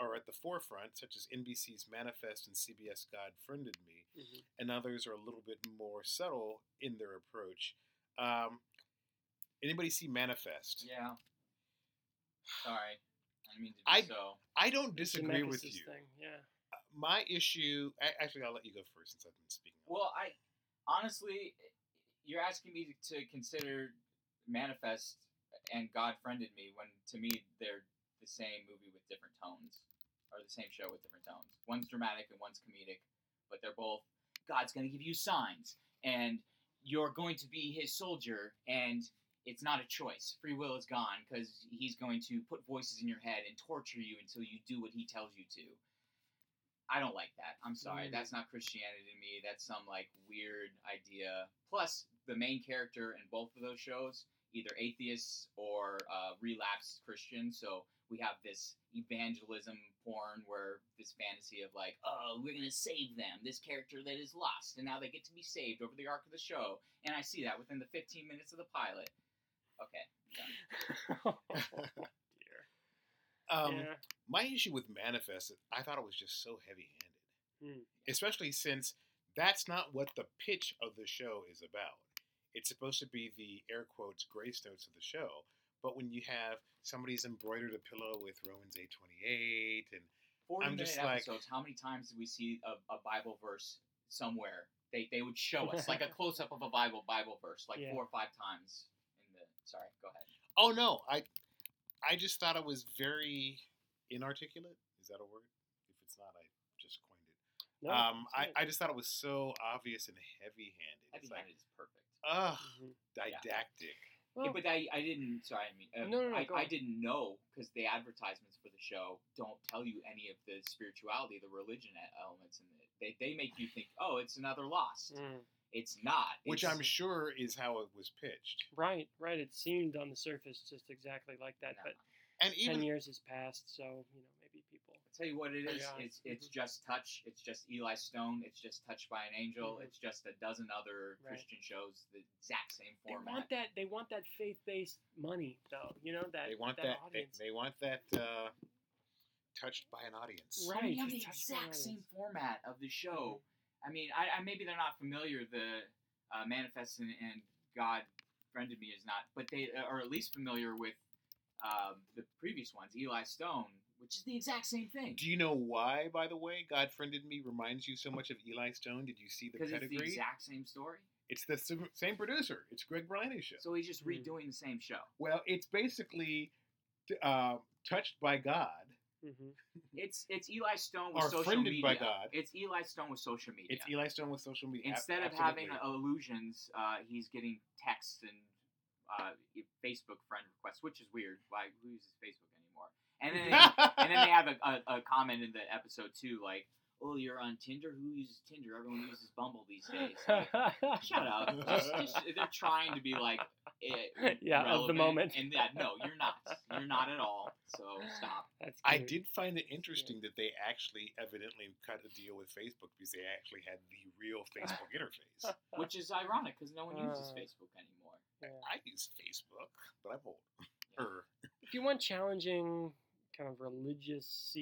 are at the forefront, such as NBC's Manifest and CBS God Friended Me, Mhm. and others are a little bit more subtle in their approach. Um, anybody see Manifest? Yeah. Sorry, I didn't mean to do I- so. I don't disagree with you. Thing. Yeah. My issue, a- actually, I'll let you go first since I've been speaking. Well, I honestly, you're asking me to, to consider Manifest and God Friended Me when to me they're the same movie with different tones, or the same show with different tones. One's dramatic and one's comedic, but they're both God's going to give you signs, and you're going to be His soldier, and it's not a choice. Free will is gone because He's going to put voices in your head and torture you until you do what He tells you to. I don't like that. I'm sorry. Mm. That's not Christianity to me. That's some like weird idea. Plus, the main character in both of those shows either atheists or uh, relapsed Christian. So we have this evangelism porn where this fantasy of like, oh, we're gonna save them. This character that is lost, and now they get to be saved over the arc of the show. And I see that within the 15 minutes of the pilot. Okay, I'm done. Dear. Um, yeah. My issue with Manifest, I thought it was just so heavy-handed, Hmm. especially since that's not what the pitch of the show is about. It's supposed to be the air quotes grace notes of the show, but when you have somebody's embroidered a pillow with Romans eight twenty eight, and 40 I'm minute just like- episodes. How many times did we see a, a Bible verse somewhere. They they would show us like a close up of a Bible Bible verse like Yeah. four or five times in the. Sorry, go ahead. Oh no, I I just thought it was very inarticulate. Is that a word? If it's not, I just coined it. No, um, I, good. I just thought it was so obvious and heavy-handed. Heavy It's like, handed is perfect. ugh, Mhm. didactic. Yeah, Well, but I, I didn't. Sorry, I mean, uh, No, no, no, I, I didn't know because the advertisements for the show don't tell you any of the spirituality, the religion elements and it. They, they make you think, oh, it's another Lost. mm, It's not. Which It's- I'm sure is how it was pitched. right, right. It seemed on the surface just exactly like that, No. but And ten years has passed, so you know maybe people. I'll tell you what it Oh, yeah. It's it's Mhm. just touch. It's just Eli Stone. It's just touched by an angel. Mhm. It's just a dozen other Right. Christian shows, the exact same format. They format. want that. They want that faith-based money, though. You know that they want that, that, they, audience. they want that uh, touched by an audience. Right. I mean, you have the exact same format of the show. I mean, I, I maybe they're not familiar. The uh, Manifest and, and God friended me is not, but they are at least familiar with um, the previous ones, Eli Stone, which is the exact same thing. Do you know why, by the way, God Friended Me reminds you so much of Eli Stone? Did you see the Because it's the exact same story. It's the same producer. It's Greg Berlanti's show. So he's just Hmm. redoing the same show. well, it's basically uh, touched by God. Mhm. It's it's Eli Stone with Or social friended media. by God. It's Eli Stone with social media. It's Eli Stone with social media. Ab- Instead of absolutely. having illusions, uh, he's getting texts and uh, Facebook friend requests, which is weird. Why who uses Facebook anymore? And then they, and then they have a, a, a comment in the episode too, like, "Oh, you're on Tinder. Who uses Tinder? Everyone uses Bumble these days." Like, Shut up. Just, just, they're trying to be like, eh, Yeah, of the moment. And yeah, no, you're not. You're not at all. So stop. That's I did find it interesting that they actually evidently cut a deal with Facebook because they actually had the real Facebook interface. Which is ironic because no one uses Uh, Facebook anymore. Yeah. I use Facebook, but I'm old. Er, If you want challenging, kind of religious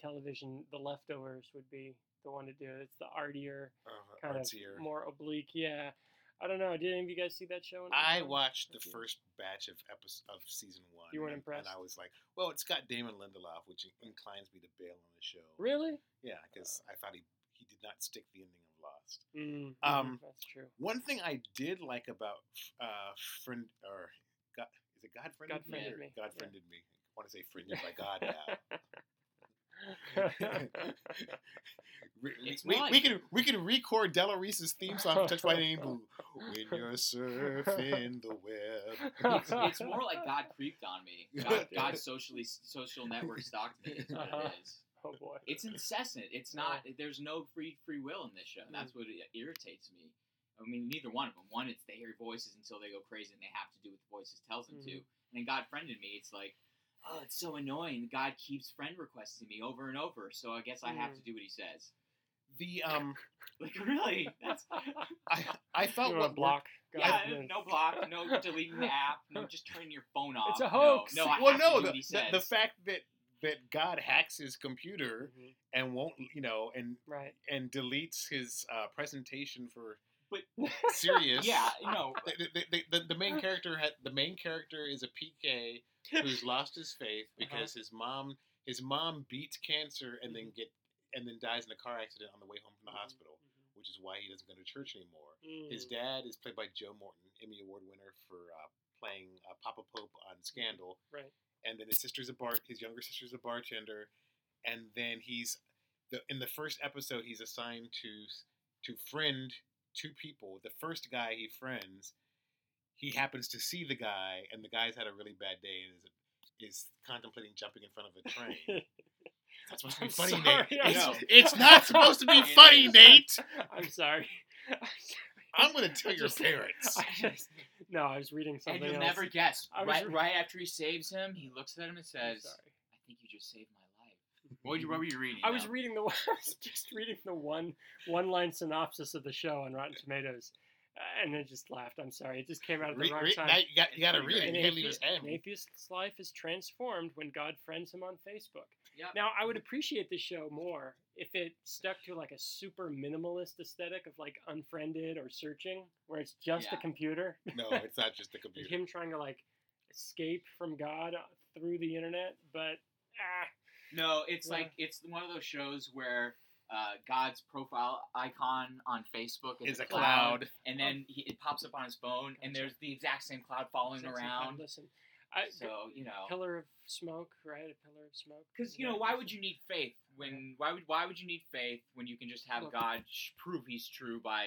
television, The Leftovers would be the one to do. it. It's the artier, uh, kind artsier. of more oblique. Yeah. I don't know. Did any of you guys see that show? in- I watched the Okay. first batch of episode of season one. You weren't and, impressed? and I was like, "Well, it's got Damon Lindelof, which inclines me to bail on the show." Really? Yeah, because I thought he he did not stick the ending of Lost. Mm, Um, mhm, that's true. One thing I did like about uh, friend or God, is it God friended God me? friended or me, God yeah. friended me. I want to say friended by God now. We, It's we, we can we can record Della Reese's theme song Touched by an Angel" when you're surfing the web. It's, it's more like God creeped on me. God, God socially social network stalked me. Is what Uh-huh. it is. oh boy. It's incessant. It's not. There's no free free will in this show. and That's what irritates me. I mean, neither one of them. One, it's they hear voices until they go crazy and they have to do what the voices tells them to. Mhm. And then God friended me. It's like, oh, it's so annoying. God keeps friend requesting me over and over, so I guess I have to do what he says. The um, Like really? That's I I felt wanna what block. yeah. God, No block. No deleting the app. No just turning your phone off. It's a hoax. No, I well, have no, to do the, what he the, says. the fact that that God hacks his computer Mhm, and won't, you know, and Right. and deletes his uh, presentation for But- serious. yeah, no. The, the, the, the, main character had the main character is a PK who's lost his faith Uh-huh. because his mom his mom beats cancer and then get and then dies in a car accident on the way home from the Mhm, hospital, which is why he doesn't go to church anymore. mhm. His dad is played by Joe Morton, Emmy Award winner for uh, playing uh, Papa Pope on Scandal. Right. And then his sister's a bar. His younger sister's a bartender, and then he's the in the first episode he's assigned to to friend two people. The first guy he friends, he happens to see the guy, and the guy's had a really bad day and is is contemplating jumping in front of a train. That's supposed to be I'm funny, sorry, Nate. It's, it's not supposed to be funny. Nate. I'm sorry. I'm gonna tell I your parents. I just, no, I was reading something. and something you'll else. never guess. Right, re- right after he saves him, he looks at him and says, sorry. "I think you just saved my life." What, you, what were you reading? I was now? reading the I was just reading the one one line synopsis of the show on Rotten Tomatoes, uh, and I just laughed. I'm sorry, it just came out at the Re- wrong re- time. you got you got to read it. An You can't leave his atheist- an atheist's life is transformed when God friends him on Facebook. Yep. Now, I would appreciate the show more if it stuck to like a super minimalist aesthetic of like unfriended or searching, where it's just a computer. No, it's not just and computer. him trying to like escape from God through the internet. But ah, No, it's Yeah. like it's one of those shows where uh, God's profile icon on Facebook is, Is a cloud. and then he, it pops up on his phone, and there's the exact same cloud following That's around. Listen, I, So you know, pillar of smoke, right? A pillar of smoke. because you know, why would you need faith when why would why would you need faith when you can just have Look. God sh- prove He's true by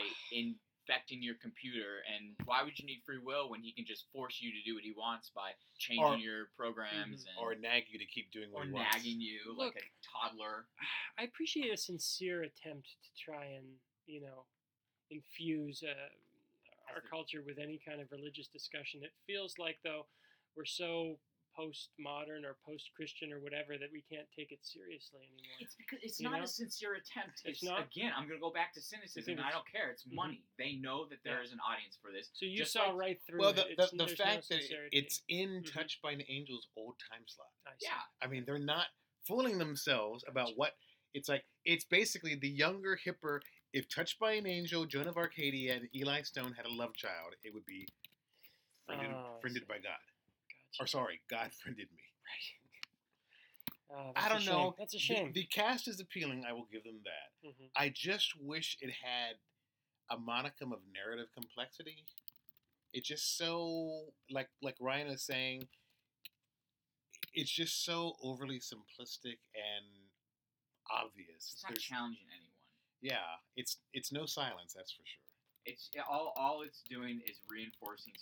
infecting your computer, and why would you need free will when He can just force you to do what He wants by changing Or- your programs and or nag you to keep doing what or he wants. nagging you Look. like a toddler. I appreciate a sincere attempt to try and you know infuse uh, our culture with any kind of religious discussion. It feels like though we're so postmodern or post-Christian or whatever that we can't take it seriously anymore. It's because it's You not know? a sincere attempt. It's It's, not? again. I'm gonna go back to cynicism. think and I don't care. It's Mhm. money. They know that there Yeah. is an audience for this. So you Just saw like- right through Well, the, It's- the, the there's no fact that it's in Mhm. Touched by an Angel's old time slot. I see. Yeah. I mean, they're not fooling themselves about what it's like. It's basically the younger, hipper. If Touched by an Angel, Joan of Arcadia, and Eli Stone had a love child, it would be friended, Oh, friended by God. Gotcha. Or sorry, God friended me. Oh, I don't know. That's a shame. The, cast is appealing. I will give them that. Mhm. I just wish it had a modicum of narrative complexity. It's just so like like Ryan is saying. It's just so overly simplistic and obvious. It's not There's- challenging anyone. yeah, it's it's no silence. That's for sure. It's all all it's doing is reinforcing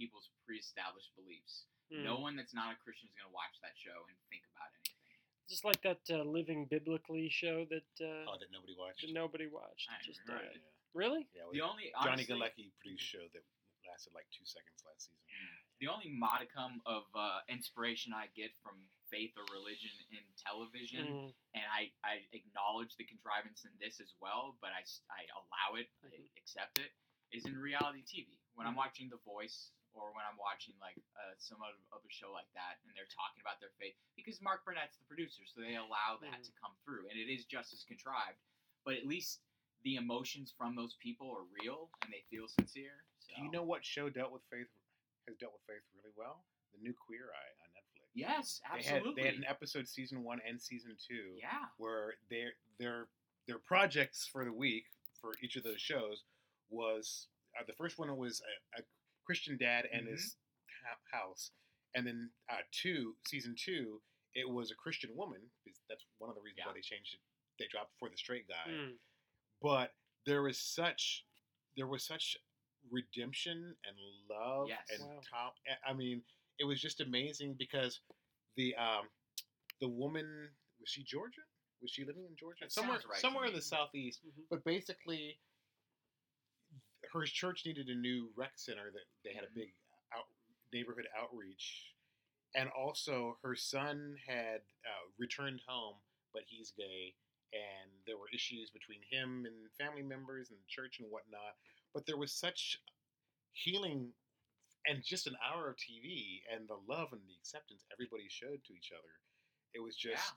people's pre-established beliefs. Mm. No one that's not a Christian is gonna watch that show and think about anything. Just like that uh, Living Biblically show that, uh, Oh, that nobody watched. that nobody watched. I just haven't heard died. Really? Yeah, The only Johnny honestly, Galecki produced show that lasted like two seconds last season. the only modicum of uh, inspiration I get from faith or religion in television, Mm. and I, I acknowledge the contrivance in this as well, but I, I allow it, I Mhm. accept it, is in reality TV. When I'm Mhm. watching The Voice or when I'm watching like uh, some of, of a show like that, and they're talking about their faith, because Mark Burnett's the producer, so they allow that Mhm. to come through, and it is just as contrived, but at least the emotions from those people are real and they feel sincere. So. Do you know what show dealt with faith has dealt with faith really well? The new Queer Eye on Netflix. Yes, They absolutely. had, they had an episode season one and season two yeah. where their their their projects for the week for each of those shows was uh, the first one was a, a Christian dad and his ha- house, and then uh, two season two it was a Christian woman. because That's one of the reasons why they changed it. They dropped for the straight guy, Mm. but there was such there was such redemption and love Yes. and Wow. top. I mean, it was just amazing because the um the woman was she Georgia? Was she living in Georgia? That somewhere right somewhere in the southeast. Mhm. But basically, her church needed a new rec center that they had a big out, neighborhood outreach, and also her son had uh, returned home, but he's gay, and there were issues between him and family members and church and whatnot. But there was such healing and just an hour of TV and the love and the acceptance everybody showed to each other. It was just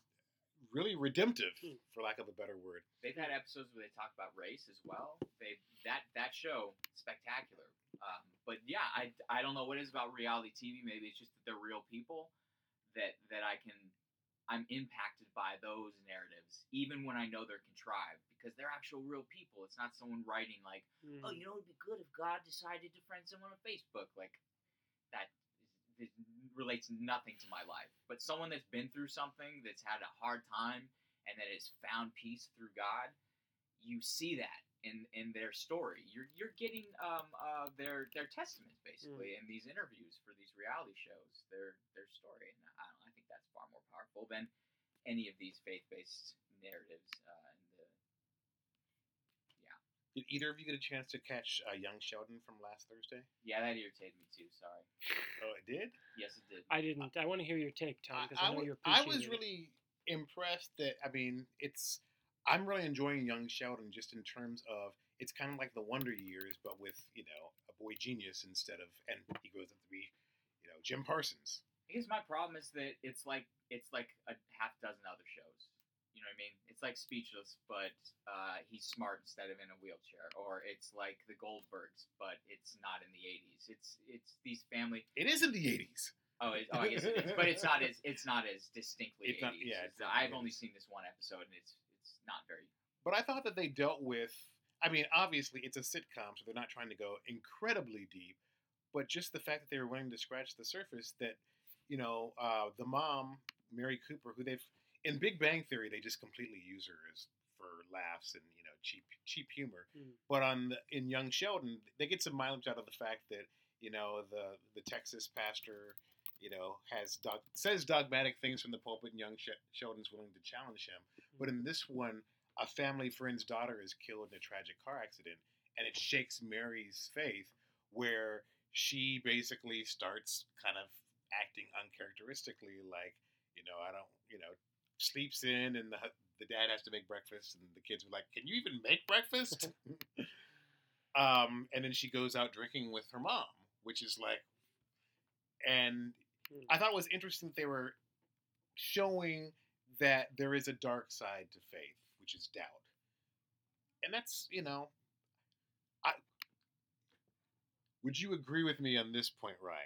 really redemptive, Hmm. for lack of a better word. They've had episodes where they talk about race as well. They that that show spectacular. Um, but yeah, I, I don't know what it is about reality TV. Maybe it's just that they're real people that that I can I'm impacted by those narratives even when I know they're contrived because they're actual real people. It's not someone writing like, Mm. oh, you know, it'd be good if God decided to friend someone on Facebook. Like that is, it relates nothing to my life. But someone that's been through something, that's had a hard time, and that has found peace through God, you see that in in their story. You're you're getting um uh their their testaments basically in these interviews for these reality shows. Their their story, and I, I think that's far more powerful than any of these faith based narratives. Uh, and Did either of you get a chance to catch uh, Young Sheldon from last Thursday? yeah, that irritated me too. Sorry. Oh, it did. Yes, it did. I didn't. I want to hear your take, Tom, because I, know wa- you're I was it. really impressed that I mean it's I'm really enjoying Young Sheldon just in terms of it's kind of like the Wonder Years, but with you know a boy genius instead of and he grows up to be you know Jim Parsons. I guess my problem is that it's like it's like a half dozen other shows. Know what I mean? It's like Speechless, but uh, he's smart instead of in a wheelchair, or it's like the Goldbergs, but it's not in the '80s. It's it's these family. It is in the '80s. Oh, it, oh I guess it is, but it's not as it's not as distinctly It's not- 80s. yeah, It's- it's I've only seen this one episode, and it's it's not very but I thought that they dealt with. I mean, obviously, it's a sitcom, so they're not trying to go incredibly deep. But just the fact that they were willing to scratch the surface, that you know, uh, the mom, Mary Cooper, who they've in Big Bang Theory, they just completely use her as for laughs and you know cheap cheap humor. Mm. But on the, in Young Sheldon, they get some mileage out of the fact that you know the the Texas pastor, you know, has dog, says dogmatic things from the pulpit, and Young Sh- Sheldon's willing to challenge him. But in this one, a family friend's daughter is killed in a tragic car accident, and it shakes Mary's faith, where she basically starts kind of acting uncharacteristically, like you know, I don't, you know, sleeps in, and the the dad has to make breakfast, and the kids are like, "Can you even make breakfast?" um, and then she goes out drinking with her mom, which is like, and Hmm. I thought it was interesting that they were showing that there is a dark side to faith, which is doubt. And that's, you know, I would you agree with me on this point, Ryan?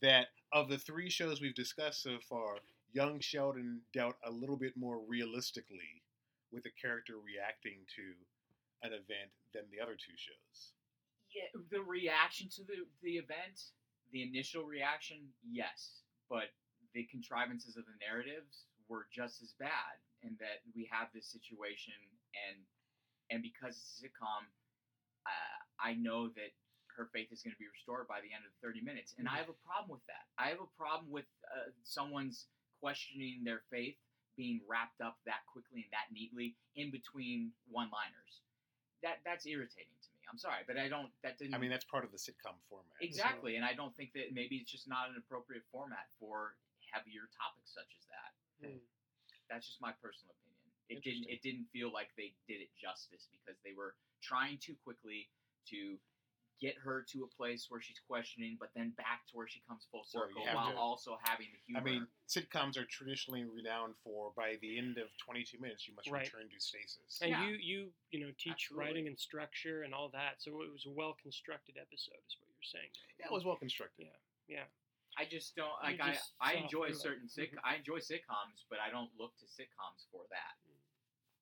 That of the three shows we've discussed so far, young Sheldon dealt a little bit more realistically with a character reacting to an event than the other two shows. Yeah, the reaction to the the event, the initial reaction, yes, but the contrivances of the narratives were just as bad. In that we have this situation, and and because it's a sitcom, uh, I know that her faith is going to be restored by the end of the thirty minutes, and I have a problem with that. I have a problem with uh, someone's questioning their faith being wrapped up that quickly and that neatly in between one-liners. That that's irritating to me. I'm sorry, but I don't. That didn't. I mean, that's part of the sitcom format. Exactly, and I don't think that maybe it's just not an appropriate format for heavier topics such as that. Mm. That's just my personal opinion. It didn't. It didn't feel like they did it justice because they were trying too quickly to get her to a place where she's questioning, but then back to where she comes full circle have while to- also having the humor. I mean, sitcoms are traditionally renowned for by the end of 22 minutes, you must Right. return to stasis. And Yeah. you, you, you know, teach Absolutely. writing and structure and all that. So it was a well constructed episode, is what you're saying. yeah, it was well constructed. Yeah. yeah. I just don't You like. I just I saw enjoy through it. certain sick. Mhm. I enjoy sitcoms, but I don't look to sitcoms for that. Mm.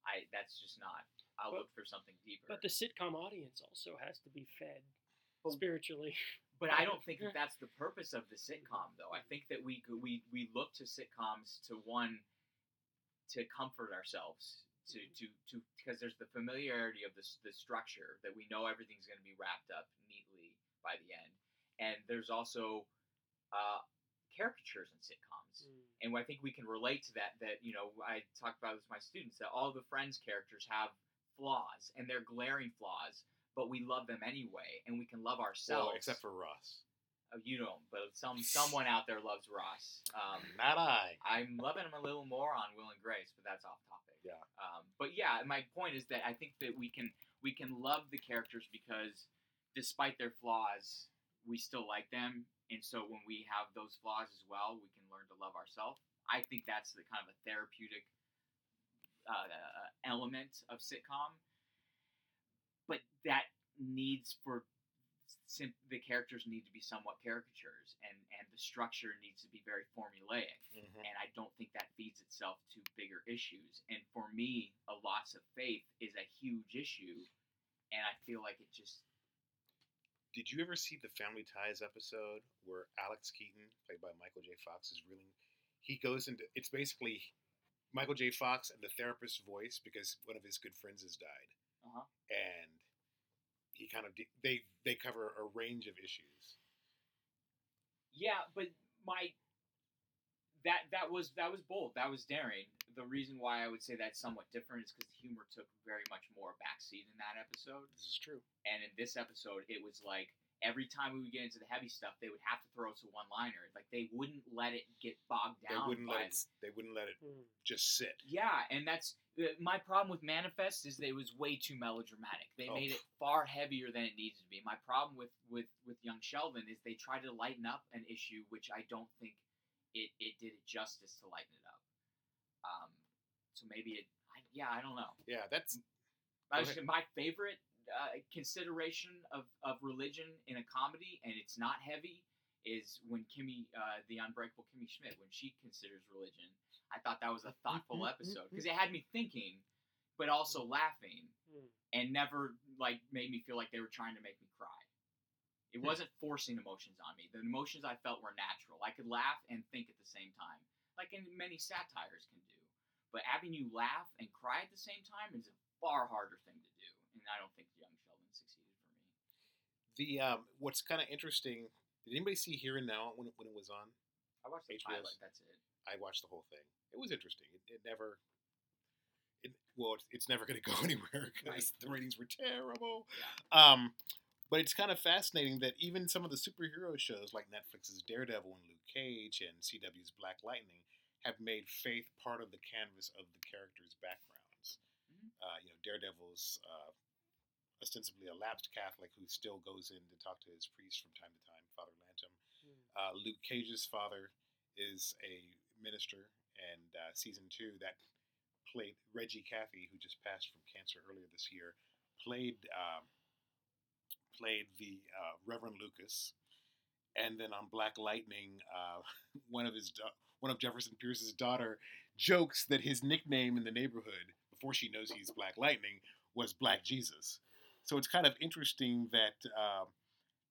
I that's just not. I'll But- look for something deeper. But the sitcom audience also has to be fed Well- spiritually. But I don't think that that's the purpose of the sitcom, though. I think that we we we look to sitcoms to one to comfort ourselves, to to to because there's the familiarity of the the structure that we know everything's going to be wrapped up neatly by the end, and there's also uh, caricatures in sitcoms. Mm. and I think we can relate to that. That you know, I talked about this with my students that all the Friends characters have flaws, and they're glaring flaws, but we love them anyway, and we can love ourselves. Well, except for Ross. Oh, you don't, but some someone out there loves Ross. Um, Not I. I'm loving him a little more on Will and Grace, but that's off topic. Yeah. Um, but yeah, my point is that I think that we can we can love the characters because despite their flaws, we still like them, and so when we have those flaws as well, we can learn to love ourselves. I think that's the kind of a therapeutic uh, uh, element of sitcom, but that needs for sim- the characters need to be somewhat caricatures, and and the structure needs to be very formulaic Mhm. and I don't think that feeds itself to bigger issues. And for me, a loss of faith is a huge issue, and I feel like it just Did you ever see the Family Ties episode where Alex Keaton, played by Michael J. Fox, is reeling? He goes into it's basically Michael J. Fox and the therapist's voice because one of his good friends has died, uh-huh. and he kind of de- they they cover a range of issues. yeah, but my that that was that was bold, that was daring. The reason why I would say that's somewhat different is because the humor took very much more backseat in that episode. This is true. And in this episode, it was like every time we would get into the heavy stuff, they would have to throw us a one-liner. Like they wouldn't let it get bogged down. They down. wouldn't by let it. They wouldn't let it Mm. just sit. Yeah, and that's uh, my problem with Manifest is that it was way too melodramatic. They Oh. made it far heavier than it needed to be. My problem with with with Young Sheldon is they tried to lighten up an issue which I don't think it it did it justice to lighten it up. Um, so maybe it. I, yeah, I don't know. Yeah, that's I Go was- ahead. my favorite uh, consideration of, of religion in a comedy, and it's not heavy, is when Kimmy, uh, the unbreakable Kimmy Schmidt, when she considers religion. I thought that was a thoughtful episode because it had me thinking. but also laughing, Hmm. and never like made me feel like they were trying to make me cry. It wasn't forcing emotions on me. The emotions I felt were natural. I could laugh and think at the same time, like in many satires can do. But having you laugh and cry at the same time is a far harder thing to do, and I don't think Young Sheldon succeeded for me. The um, what's kind of interesting. Did anybody see Here and Now when it, when it was on? I watched the HBO's. pilot. That's it. I watched the whole thing. It was interesting. It, it never. It, well, it's, it's never going to go anywhere because Right. the ratings were terrible. Um, but it's kind of fascinating that even some of the superhero shows like Netflix's Daredevil and Luke Cage and CW's Black Lightning have made faith part of the canvas of the characters' backgrounds. Mhm. Uh, you know, Daredevil's uh, ostensibly a lapsed Catholic who still goes in to talk to his priest from time to time, Father Lantom. Hmm. Uh, Luke Cage's father is a minister, and uh, season two that played Reggie Cathy, who just passed from cancer earlier this year, played um, played the uh, Reverend Lucas, and then on Black Lightning, uh, one of his da- one of Jefferson Pierce's daughter jokes that his nickname in the neighborhood before she knows he's Black Lightning was Black Jesus. So it's kind of interesting that um,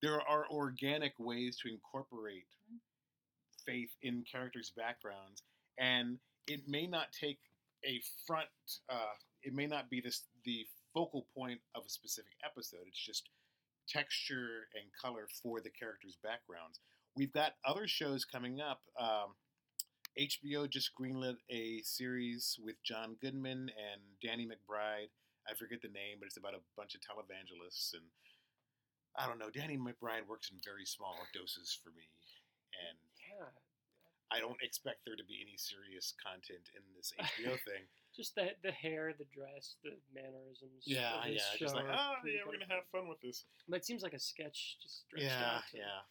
there are organic ways to incorporate faith in characters' backgrounds, and it may not take a front. Uh, it may not be this the focal point of a specific episode. It's just texture and color for the characters' backgrounds. We've got other shows coming up. Um, HBO just greenlit a series with John Goodman and Danny McBride. I forget the name, but it's about a bunch of televangelists and I don't know. Danny McBride works in very small doses for me, and Yeah. I don't expect there to be any serious content in this HBO thing. Just the the hair, the dress, the mannerisms. Yeah, yeah, just like oh yeah, we're gonna have fun with this. But it seems like a sketch just stretched Yeah, yeah.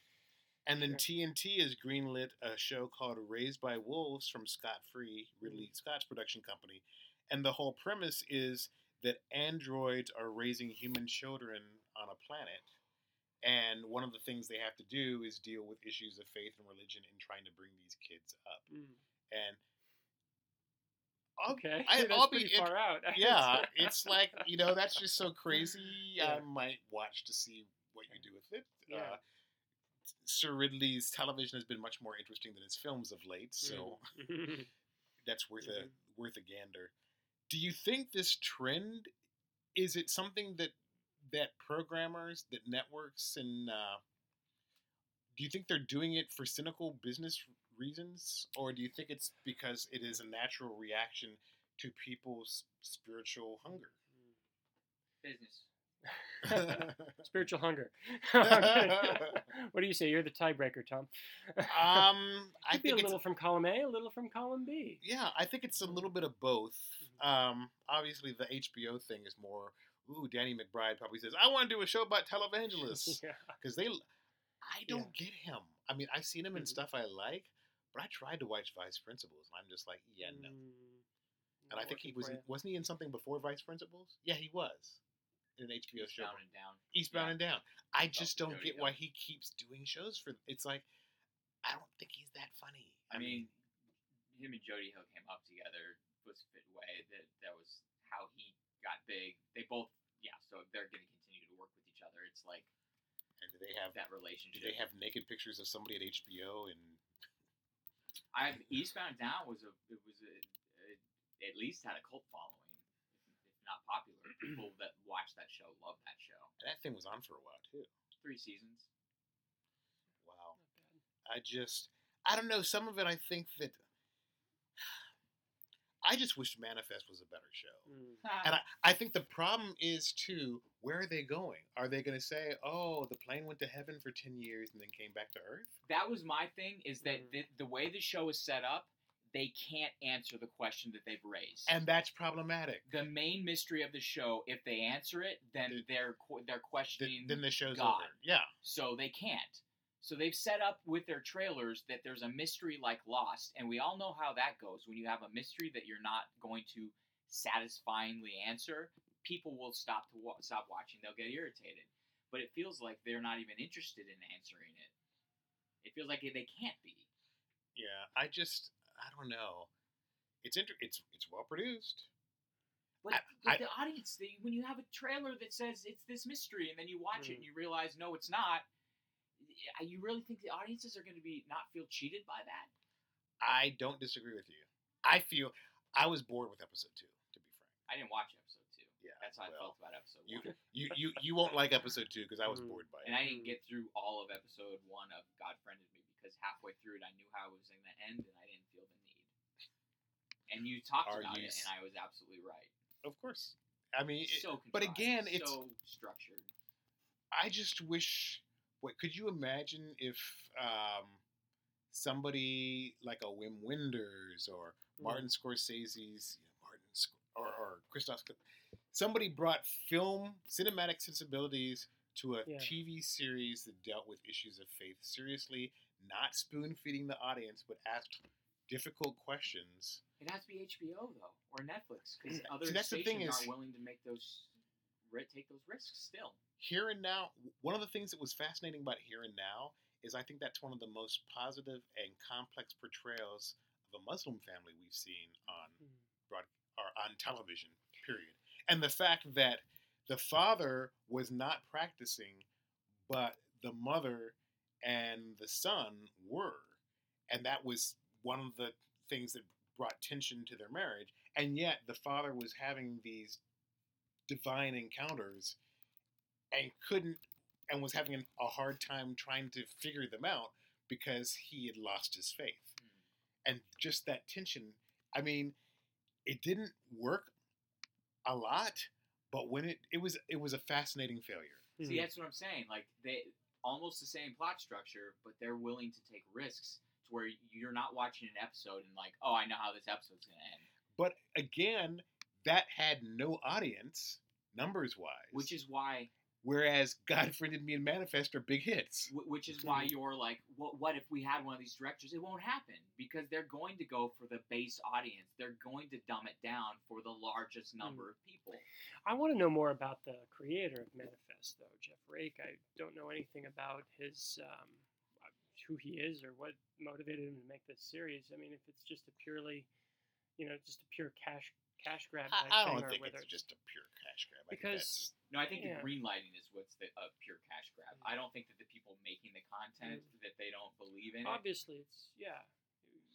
And then TNT has greenlit a show called Raised by Wolves from Scott Free, mm-hmm. Ridley Scott's production company. And the whole premise is that androids are raising human children on a planet. And one of the things they have to do is deal with issues of faith and religion in trying to bring these kids up. Mm. And I'll, Okay, I, that's I'll be far out. yeah, it's like you know that's just so crazy. Yeah. I might watch to see what you do with it. Yeah. Uh, Sir Ridley's television has been much more interesting than his films of late, so Mm. that's worth a Mhm. worth a gander. Do you think this trend is it something that that programmers, that networks, and uh, do you think they're doing it for cynical business reasons, or do you think it's because it is a natural reaction to people's spiritual hunger? Business. Spiritual hunger. what do you say? You're the tiebreaker, Tom. um, I a think it's little from column A, a little from column B. yeah, I think it's a little bit of both. Um, obviously, the HBO thing is more. Ooh, Danny McBride probably says, "I want to do a show about televangelists." yeah. because they i don't get him i mean i've seen him in Mhm. stuff i like but i tried to watch vice principals and i'm just like yeah no Mm, and i think he was in, wasn't he in something before vice principals yeah he was in an hbo show Down and down. eastbound Yeah. and down i oh, just Oh, don't get why he keeps doing shows for it's like i don't think he's that funny I mean, him and Jody Hill came up together was a fit way. That that was how he got big. They both, yeah. So they're going to continue to work with each other. It's like and do they have that relationship? do they have naked pictures of somebody at hbo and I Eastbound and Down was a it was a, a at least had a cult following, not popular. People that watch that show love that show. and that thing was on for a while too Three seasons. wow Not bad. I just, I don't know. Some of it, I think that I just wish Manifest was a better show. Mm. And I, I think the problem is too, where are they going? Are they going to say, "Oh, the plane went to heaven for ten years and then came back to Earth"? that was my thing. Is that Mhm. the, the way the show is set up, they can't answer the question that they've raised. And that's problematic. the main mystery of the show, if they answer it, then The- they're they're Th- questioning. then the show's God. over. Yeah. so they can't. So they've set up with their trailers that there's a mystery like Lost, and we all know how that goes. When you have a mystery that you're not going to satisfyingly answer, people will stop to wa- stop watching. They'll get irritated. But it feels like they're not even interested in answering it. It feels like they can't be. Yeah. I just, I don't know. It's inter- it's it's well produced. But, I- but I- the audience, they, when you have a trailer that says it's this mystery, and then you watch it Mm. and you realize no, it's not. You really think the audiences are going to be not feel cheated by that? I don't disagree with you. I feel I was bored with episode two. To be frank, I didn't watch episode two. yeah, That's how I felt about episode You one. you you you won't like episode two because I was Mm. bored by it. And I didn't get through all of episode one of God Friended Me because halfway through it, I knew how it was going to end, and I didn't feel the need. And you talked Are about you it, s- and I was absolutely right. Of course. I mean, it- so but again, it's so structured. I just wish. What could you imagine if um, somebody like a Wim Wenders or Mm. Martin Scorsese's, you know, Martin Sc- or, or Christoph, somebody brought film cinematic sensibilities to a Yeah. TV series that dealt with issues of faith seriously, not spoon feeding the audience, but ask difficult questions. It has to be HBO though, or Netflix, because other that's the stations thing is- aren't willing to make those take those risks still. Here and Now, one of the things that was fascinating about Here and Now is I think that's one of the most positive and complex portrayals of a Muslim family we've seen on Mm. broad or on television. Period. And the fact that the father was not practicing, but the mother and the son were, and that was one of the things that brought tension to their marriage. And yet the father was having these divine encounters and couldn't and was having an, a hard time trying to figure them out because he had lost his faith and just that tension i mean it didn't work a lot but when it it was it was a fascinating failure Mm. See, that's what I'm saying. Like they almost the same plot structure, but they're willing to take risks to where you're not watching an episode and like, oh, I know how this episode's gonna end. but again that had no audience numbers wise Which is why, whereas god friended me and manifest are big hits which is why you're like, what? What if we had one of these directors? It won't happen because they're going to go for the base audience. They're going to dumb it down for the largest number of people. I want to know more about the creator of Manifest, though, Jeff Rake. I don't know anything about his um, who he is or what motivated him to make this series. I mean, if it's just a purely, you know, just a pure cash cash grab I, I don't or think whether it's just a pure cash grab I think Because- No, I think Yeah. the green lighting is what's the a pure cash grab. I don't think that the people making the content that they don't believe in it. obviously it's yeah.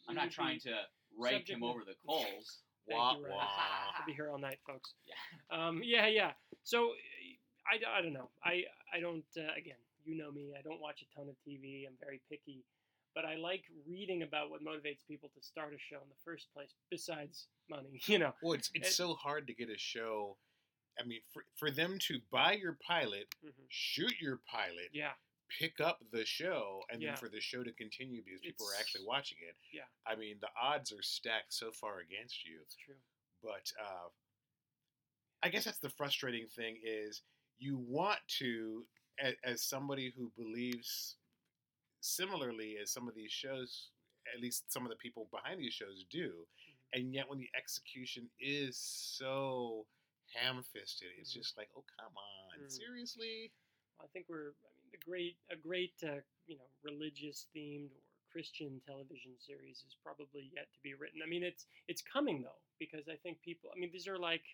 I'm we not trying to rake subject him ma- over the coals. Thank Wah, you, wah. I'll be here all night, folks. Yeah. Um, yeah, yeah. So, I, I don't know. I I don't. Uh, again, you know me. I don't watch a ton of TV. I'm very picky, but I like reading about what motivates people to start a show in the first place. Besides money, you know. Well, it's, it's It- so hard to get a show. I mean, for, for them to buy your pilot, hmm shoot your pilot, Yeah, pick up the show, and Yeah. then for the show to continue because people are actually watching it. yeah. I mean, the odds are stacked so far against you. it's true. But uh, I guess that's the frustrating thing is you want to, as, as somebody who believes similarly as some of these shows, at least some of the people behind these shows do, and yet when the execution is so ham-fisted, it's Mhm. just like, oh come on, Mm. seriously? I think we're. I mean, the great a great uh, you know religious themed or Christian television series is probably yet to be written. I mean, it's it's coming though because I think people. I mean, these are like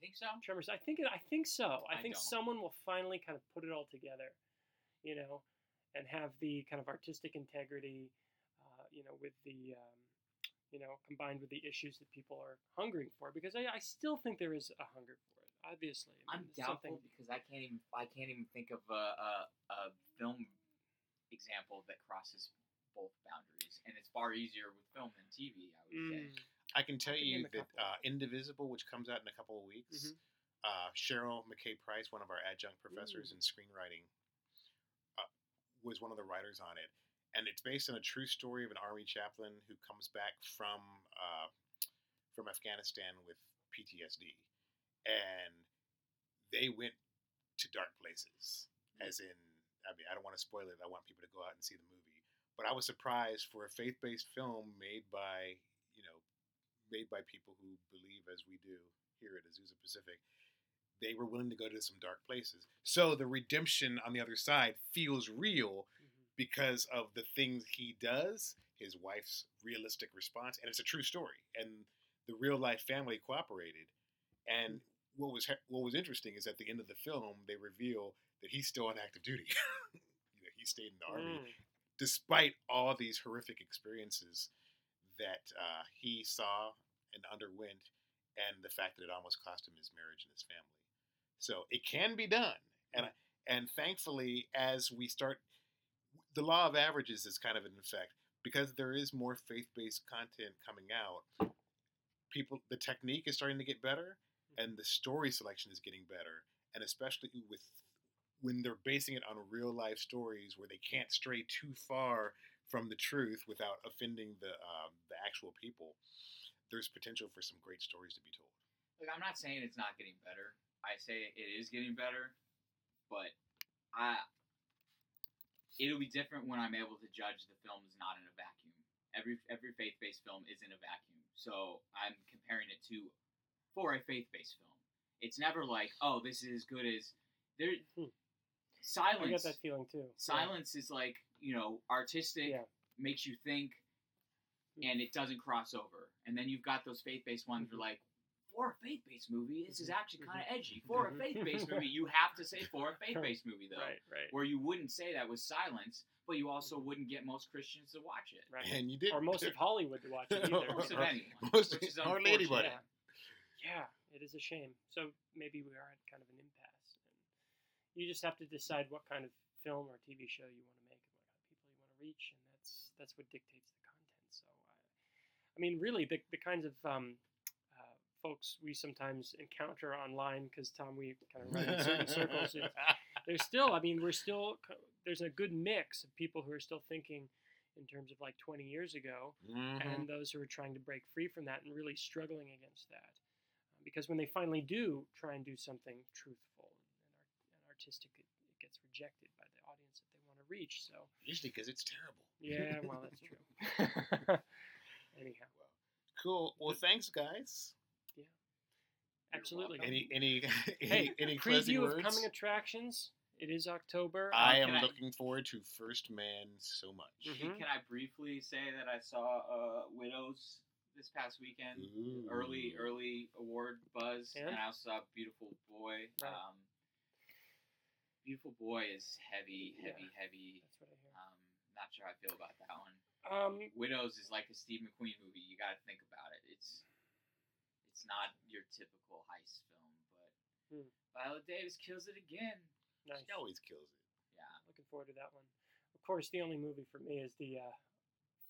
You think so? Tremors. I think I think so. I, I think don't. someone will finally kind of put it all together, you know, and have the kind of artistic integrity, uh, you know, with the, um, you know, combined with the issues that people are hungering for. Because I, I still think there is a hunger for it. Obviously, I I'm mean, doubtful something- because I can't even I can't even think of a, a, a film example that crosses both boundaries, and it's far easier with film than TV. I would say. Mm, I can tell can you that uh, Indivisible, which comes out in a couple of weeks, Mhm. uh, Cheryl McKay Price, one of our adjunct professors Ooh. in screenwriting, uh, was one of the writers on it. And it's based on a true story of an army chaplain who comes back from uh, from Afghanistan with PTSD, and they went to dark places. As in, I mean, I don't want to spoil it. I want people to go out and see the movie. But I was surprised for a faith-based film made by, you know, made by people who believe as we do here at Azusa Pacific, they were willing to go to some dark places. So the redemption on the other side feels real. Because of the things he does, his wife's realistic response, and it's a true story. And the real life family cooperated. And what was what was interesting is at the end of the film they reveal that he's still on active duty. you know, he stayed in the army Mm. despite all these horrific experiences that uh, he saw and underwent, and the fact that it almost cost him his marriage and his family. So it can be done, and and thankfully, as we start, the law of averages is kind of in effect because there is more faith-based content coming out. People, the technique is starting to get better, and the story selection is getting better, and especially with when they're basing it on real life stories where they can't stray too far from the truth without offending the um, the actual people. There's potential for some great stories to be told. Like I'm not saying it's not getting better. I say it is getting better, but I it'll be different when I'm able to judge the films not in a vacuum. Every every faith based film is in a vacuum, so I'm comparing it to for a faith based film. It's never like oh this is as good as there. Hmm. Silence. I get that feeling too. Yeah. Silence is like you know artistic, Yeah. makes you think, and it doesn't cross over. And then you've got those faith based ones where like for a faith based movie, this is Mhm. actually kind of edgy. For a Mhm. faith based movie, you have to say for a faith based movie though, Right, right, where you wouldn't say that with Silence, but you also wouldn't get most Christians to watch it. right. And you did, Or most of Hollywood to watch it either. Most of anyone, most- which is hardly anybody. Yeah. yeah, it is a shame. So maybe we are at kind of an impasse. And you just have to decide what kind of film or TV show you want to make and what kind of people you want to reach, and that's that's what dictates the content. So, I, I mean, really, the the kinds of um, folks we sometimes encounter online, because Tom, we kind of run in certain circles. It's, there's still, I mean, we're still there's a good mix of people who are still thinking in terms of like 20 years ago, Mhm. and those who are trying to break free from that and really struggling against that. Uh, because when they finally do try and do something truthful and, art- and artistic, it, it gets rejected by the audience that they want to reach. So, Usually because it's terrible. yeah, well, that's true. Anyhow, Cool. Well, thanks, guys. Absolutely. Any any any, Hey, any closing preview of words? coming attractions. It is October. I Uh, am can I- looking forward to First Man so much. Mhm. Can I briefly say that I saw uh, Widows this past weekend? Ooh. Early, early award buzz, And? and, I also saw Beautiful Boy. Right. Um, Beautiful Boy is heavy, Yeah. heavy, heavy. That's what I hear. Um, not sure how I feel about that one. Um, Widows is like a Steve McQueen movie. You got to think about it. It's it's not your typical heist film, but Hmm. Viola Davis kills it again. nice. She always kills it. Yeah. Looking forward to that one. Of course, the only movie for me is the uh,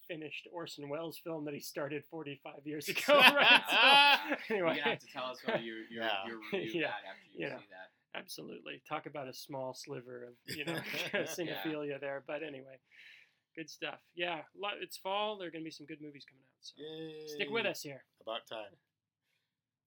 finished Orson Welles film that he started 45 years ago. right? So, You're anyway, gonna have to tell us what your your, Yeah. your review Yeah. got after you Yeah. see that. absolutely. Talk about a small sliver of you know cinephilia there, but anyway, good stuff. Yeah, it's fall. There are going to be some good movies coming out. So Yay. stick with us here. About time.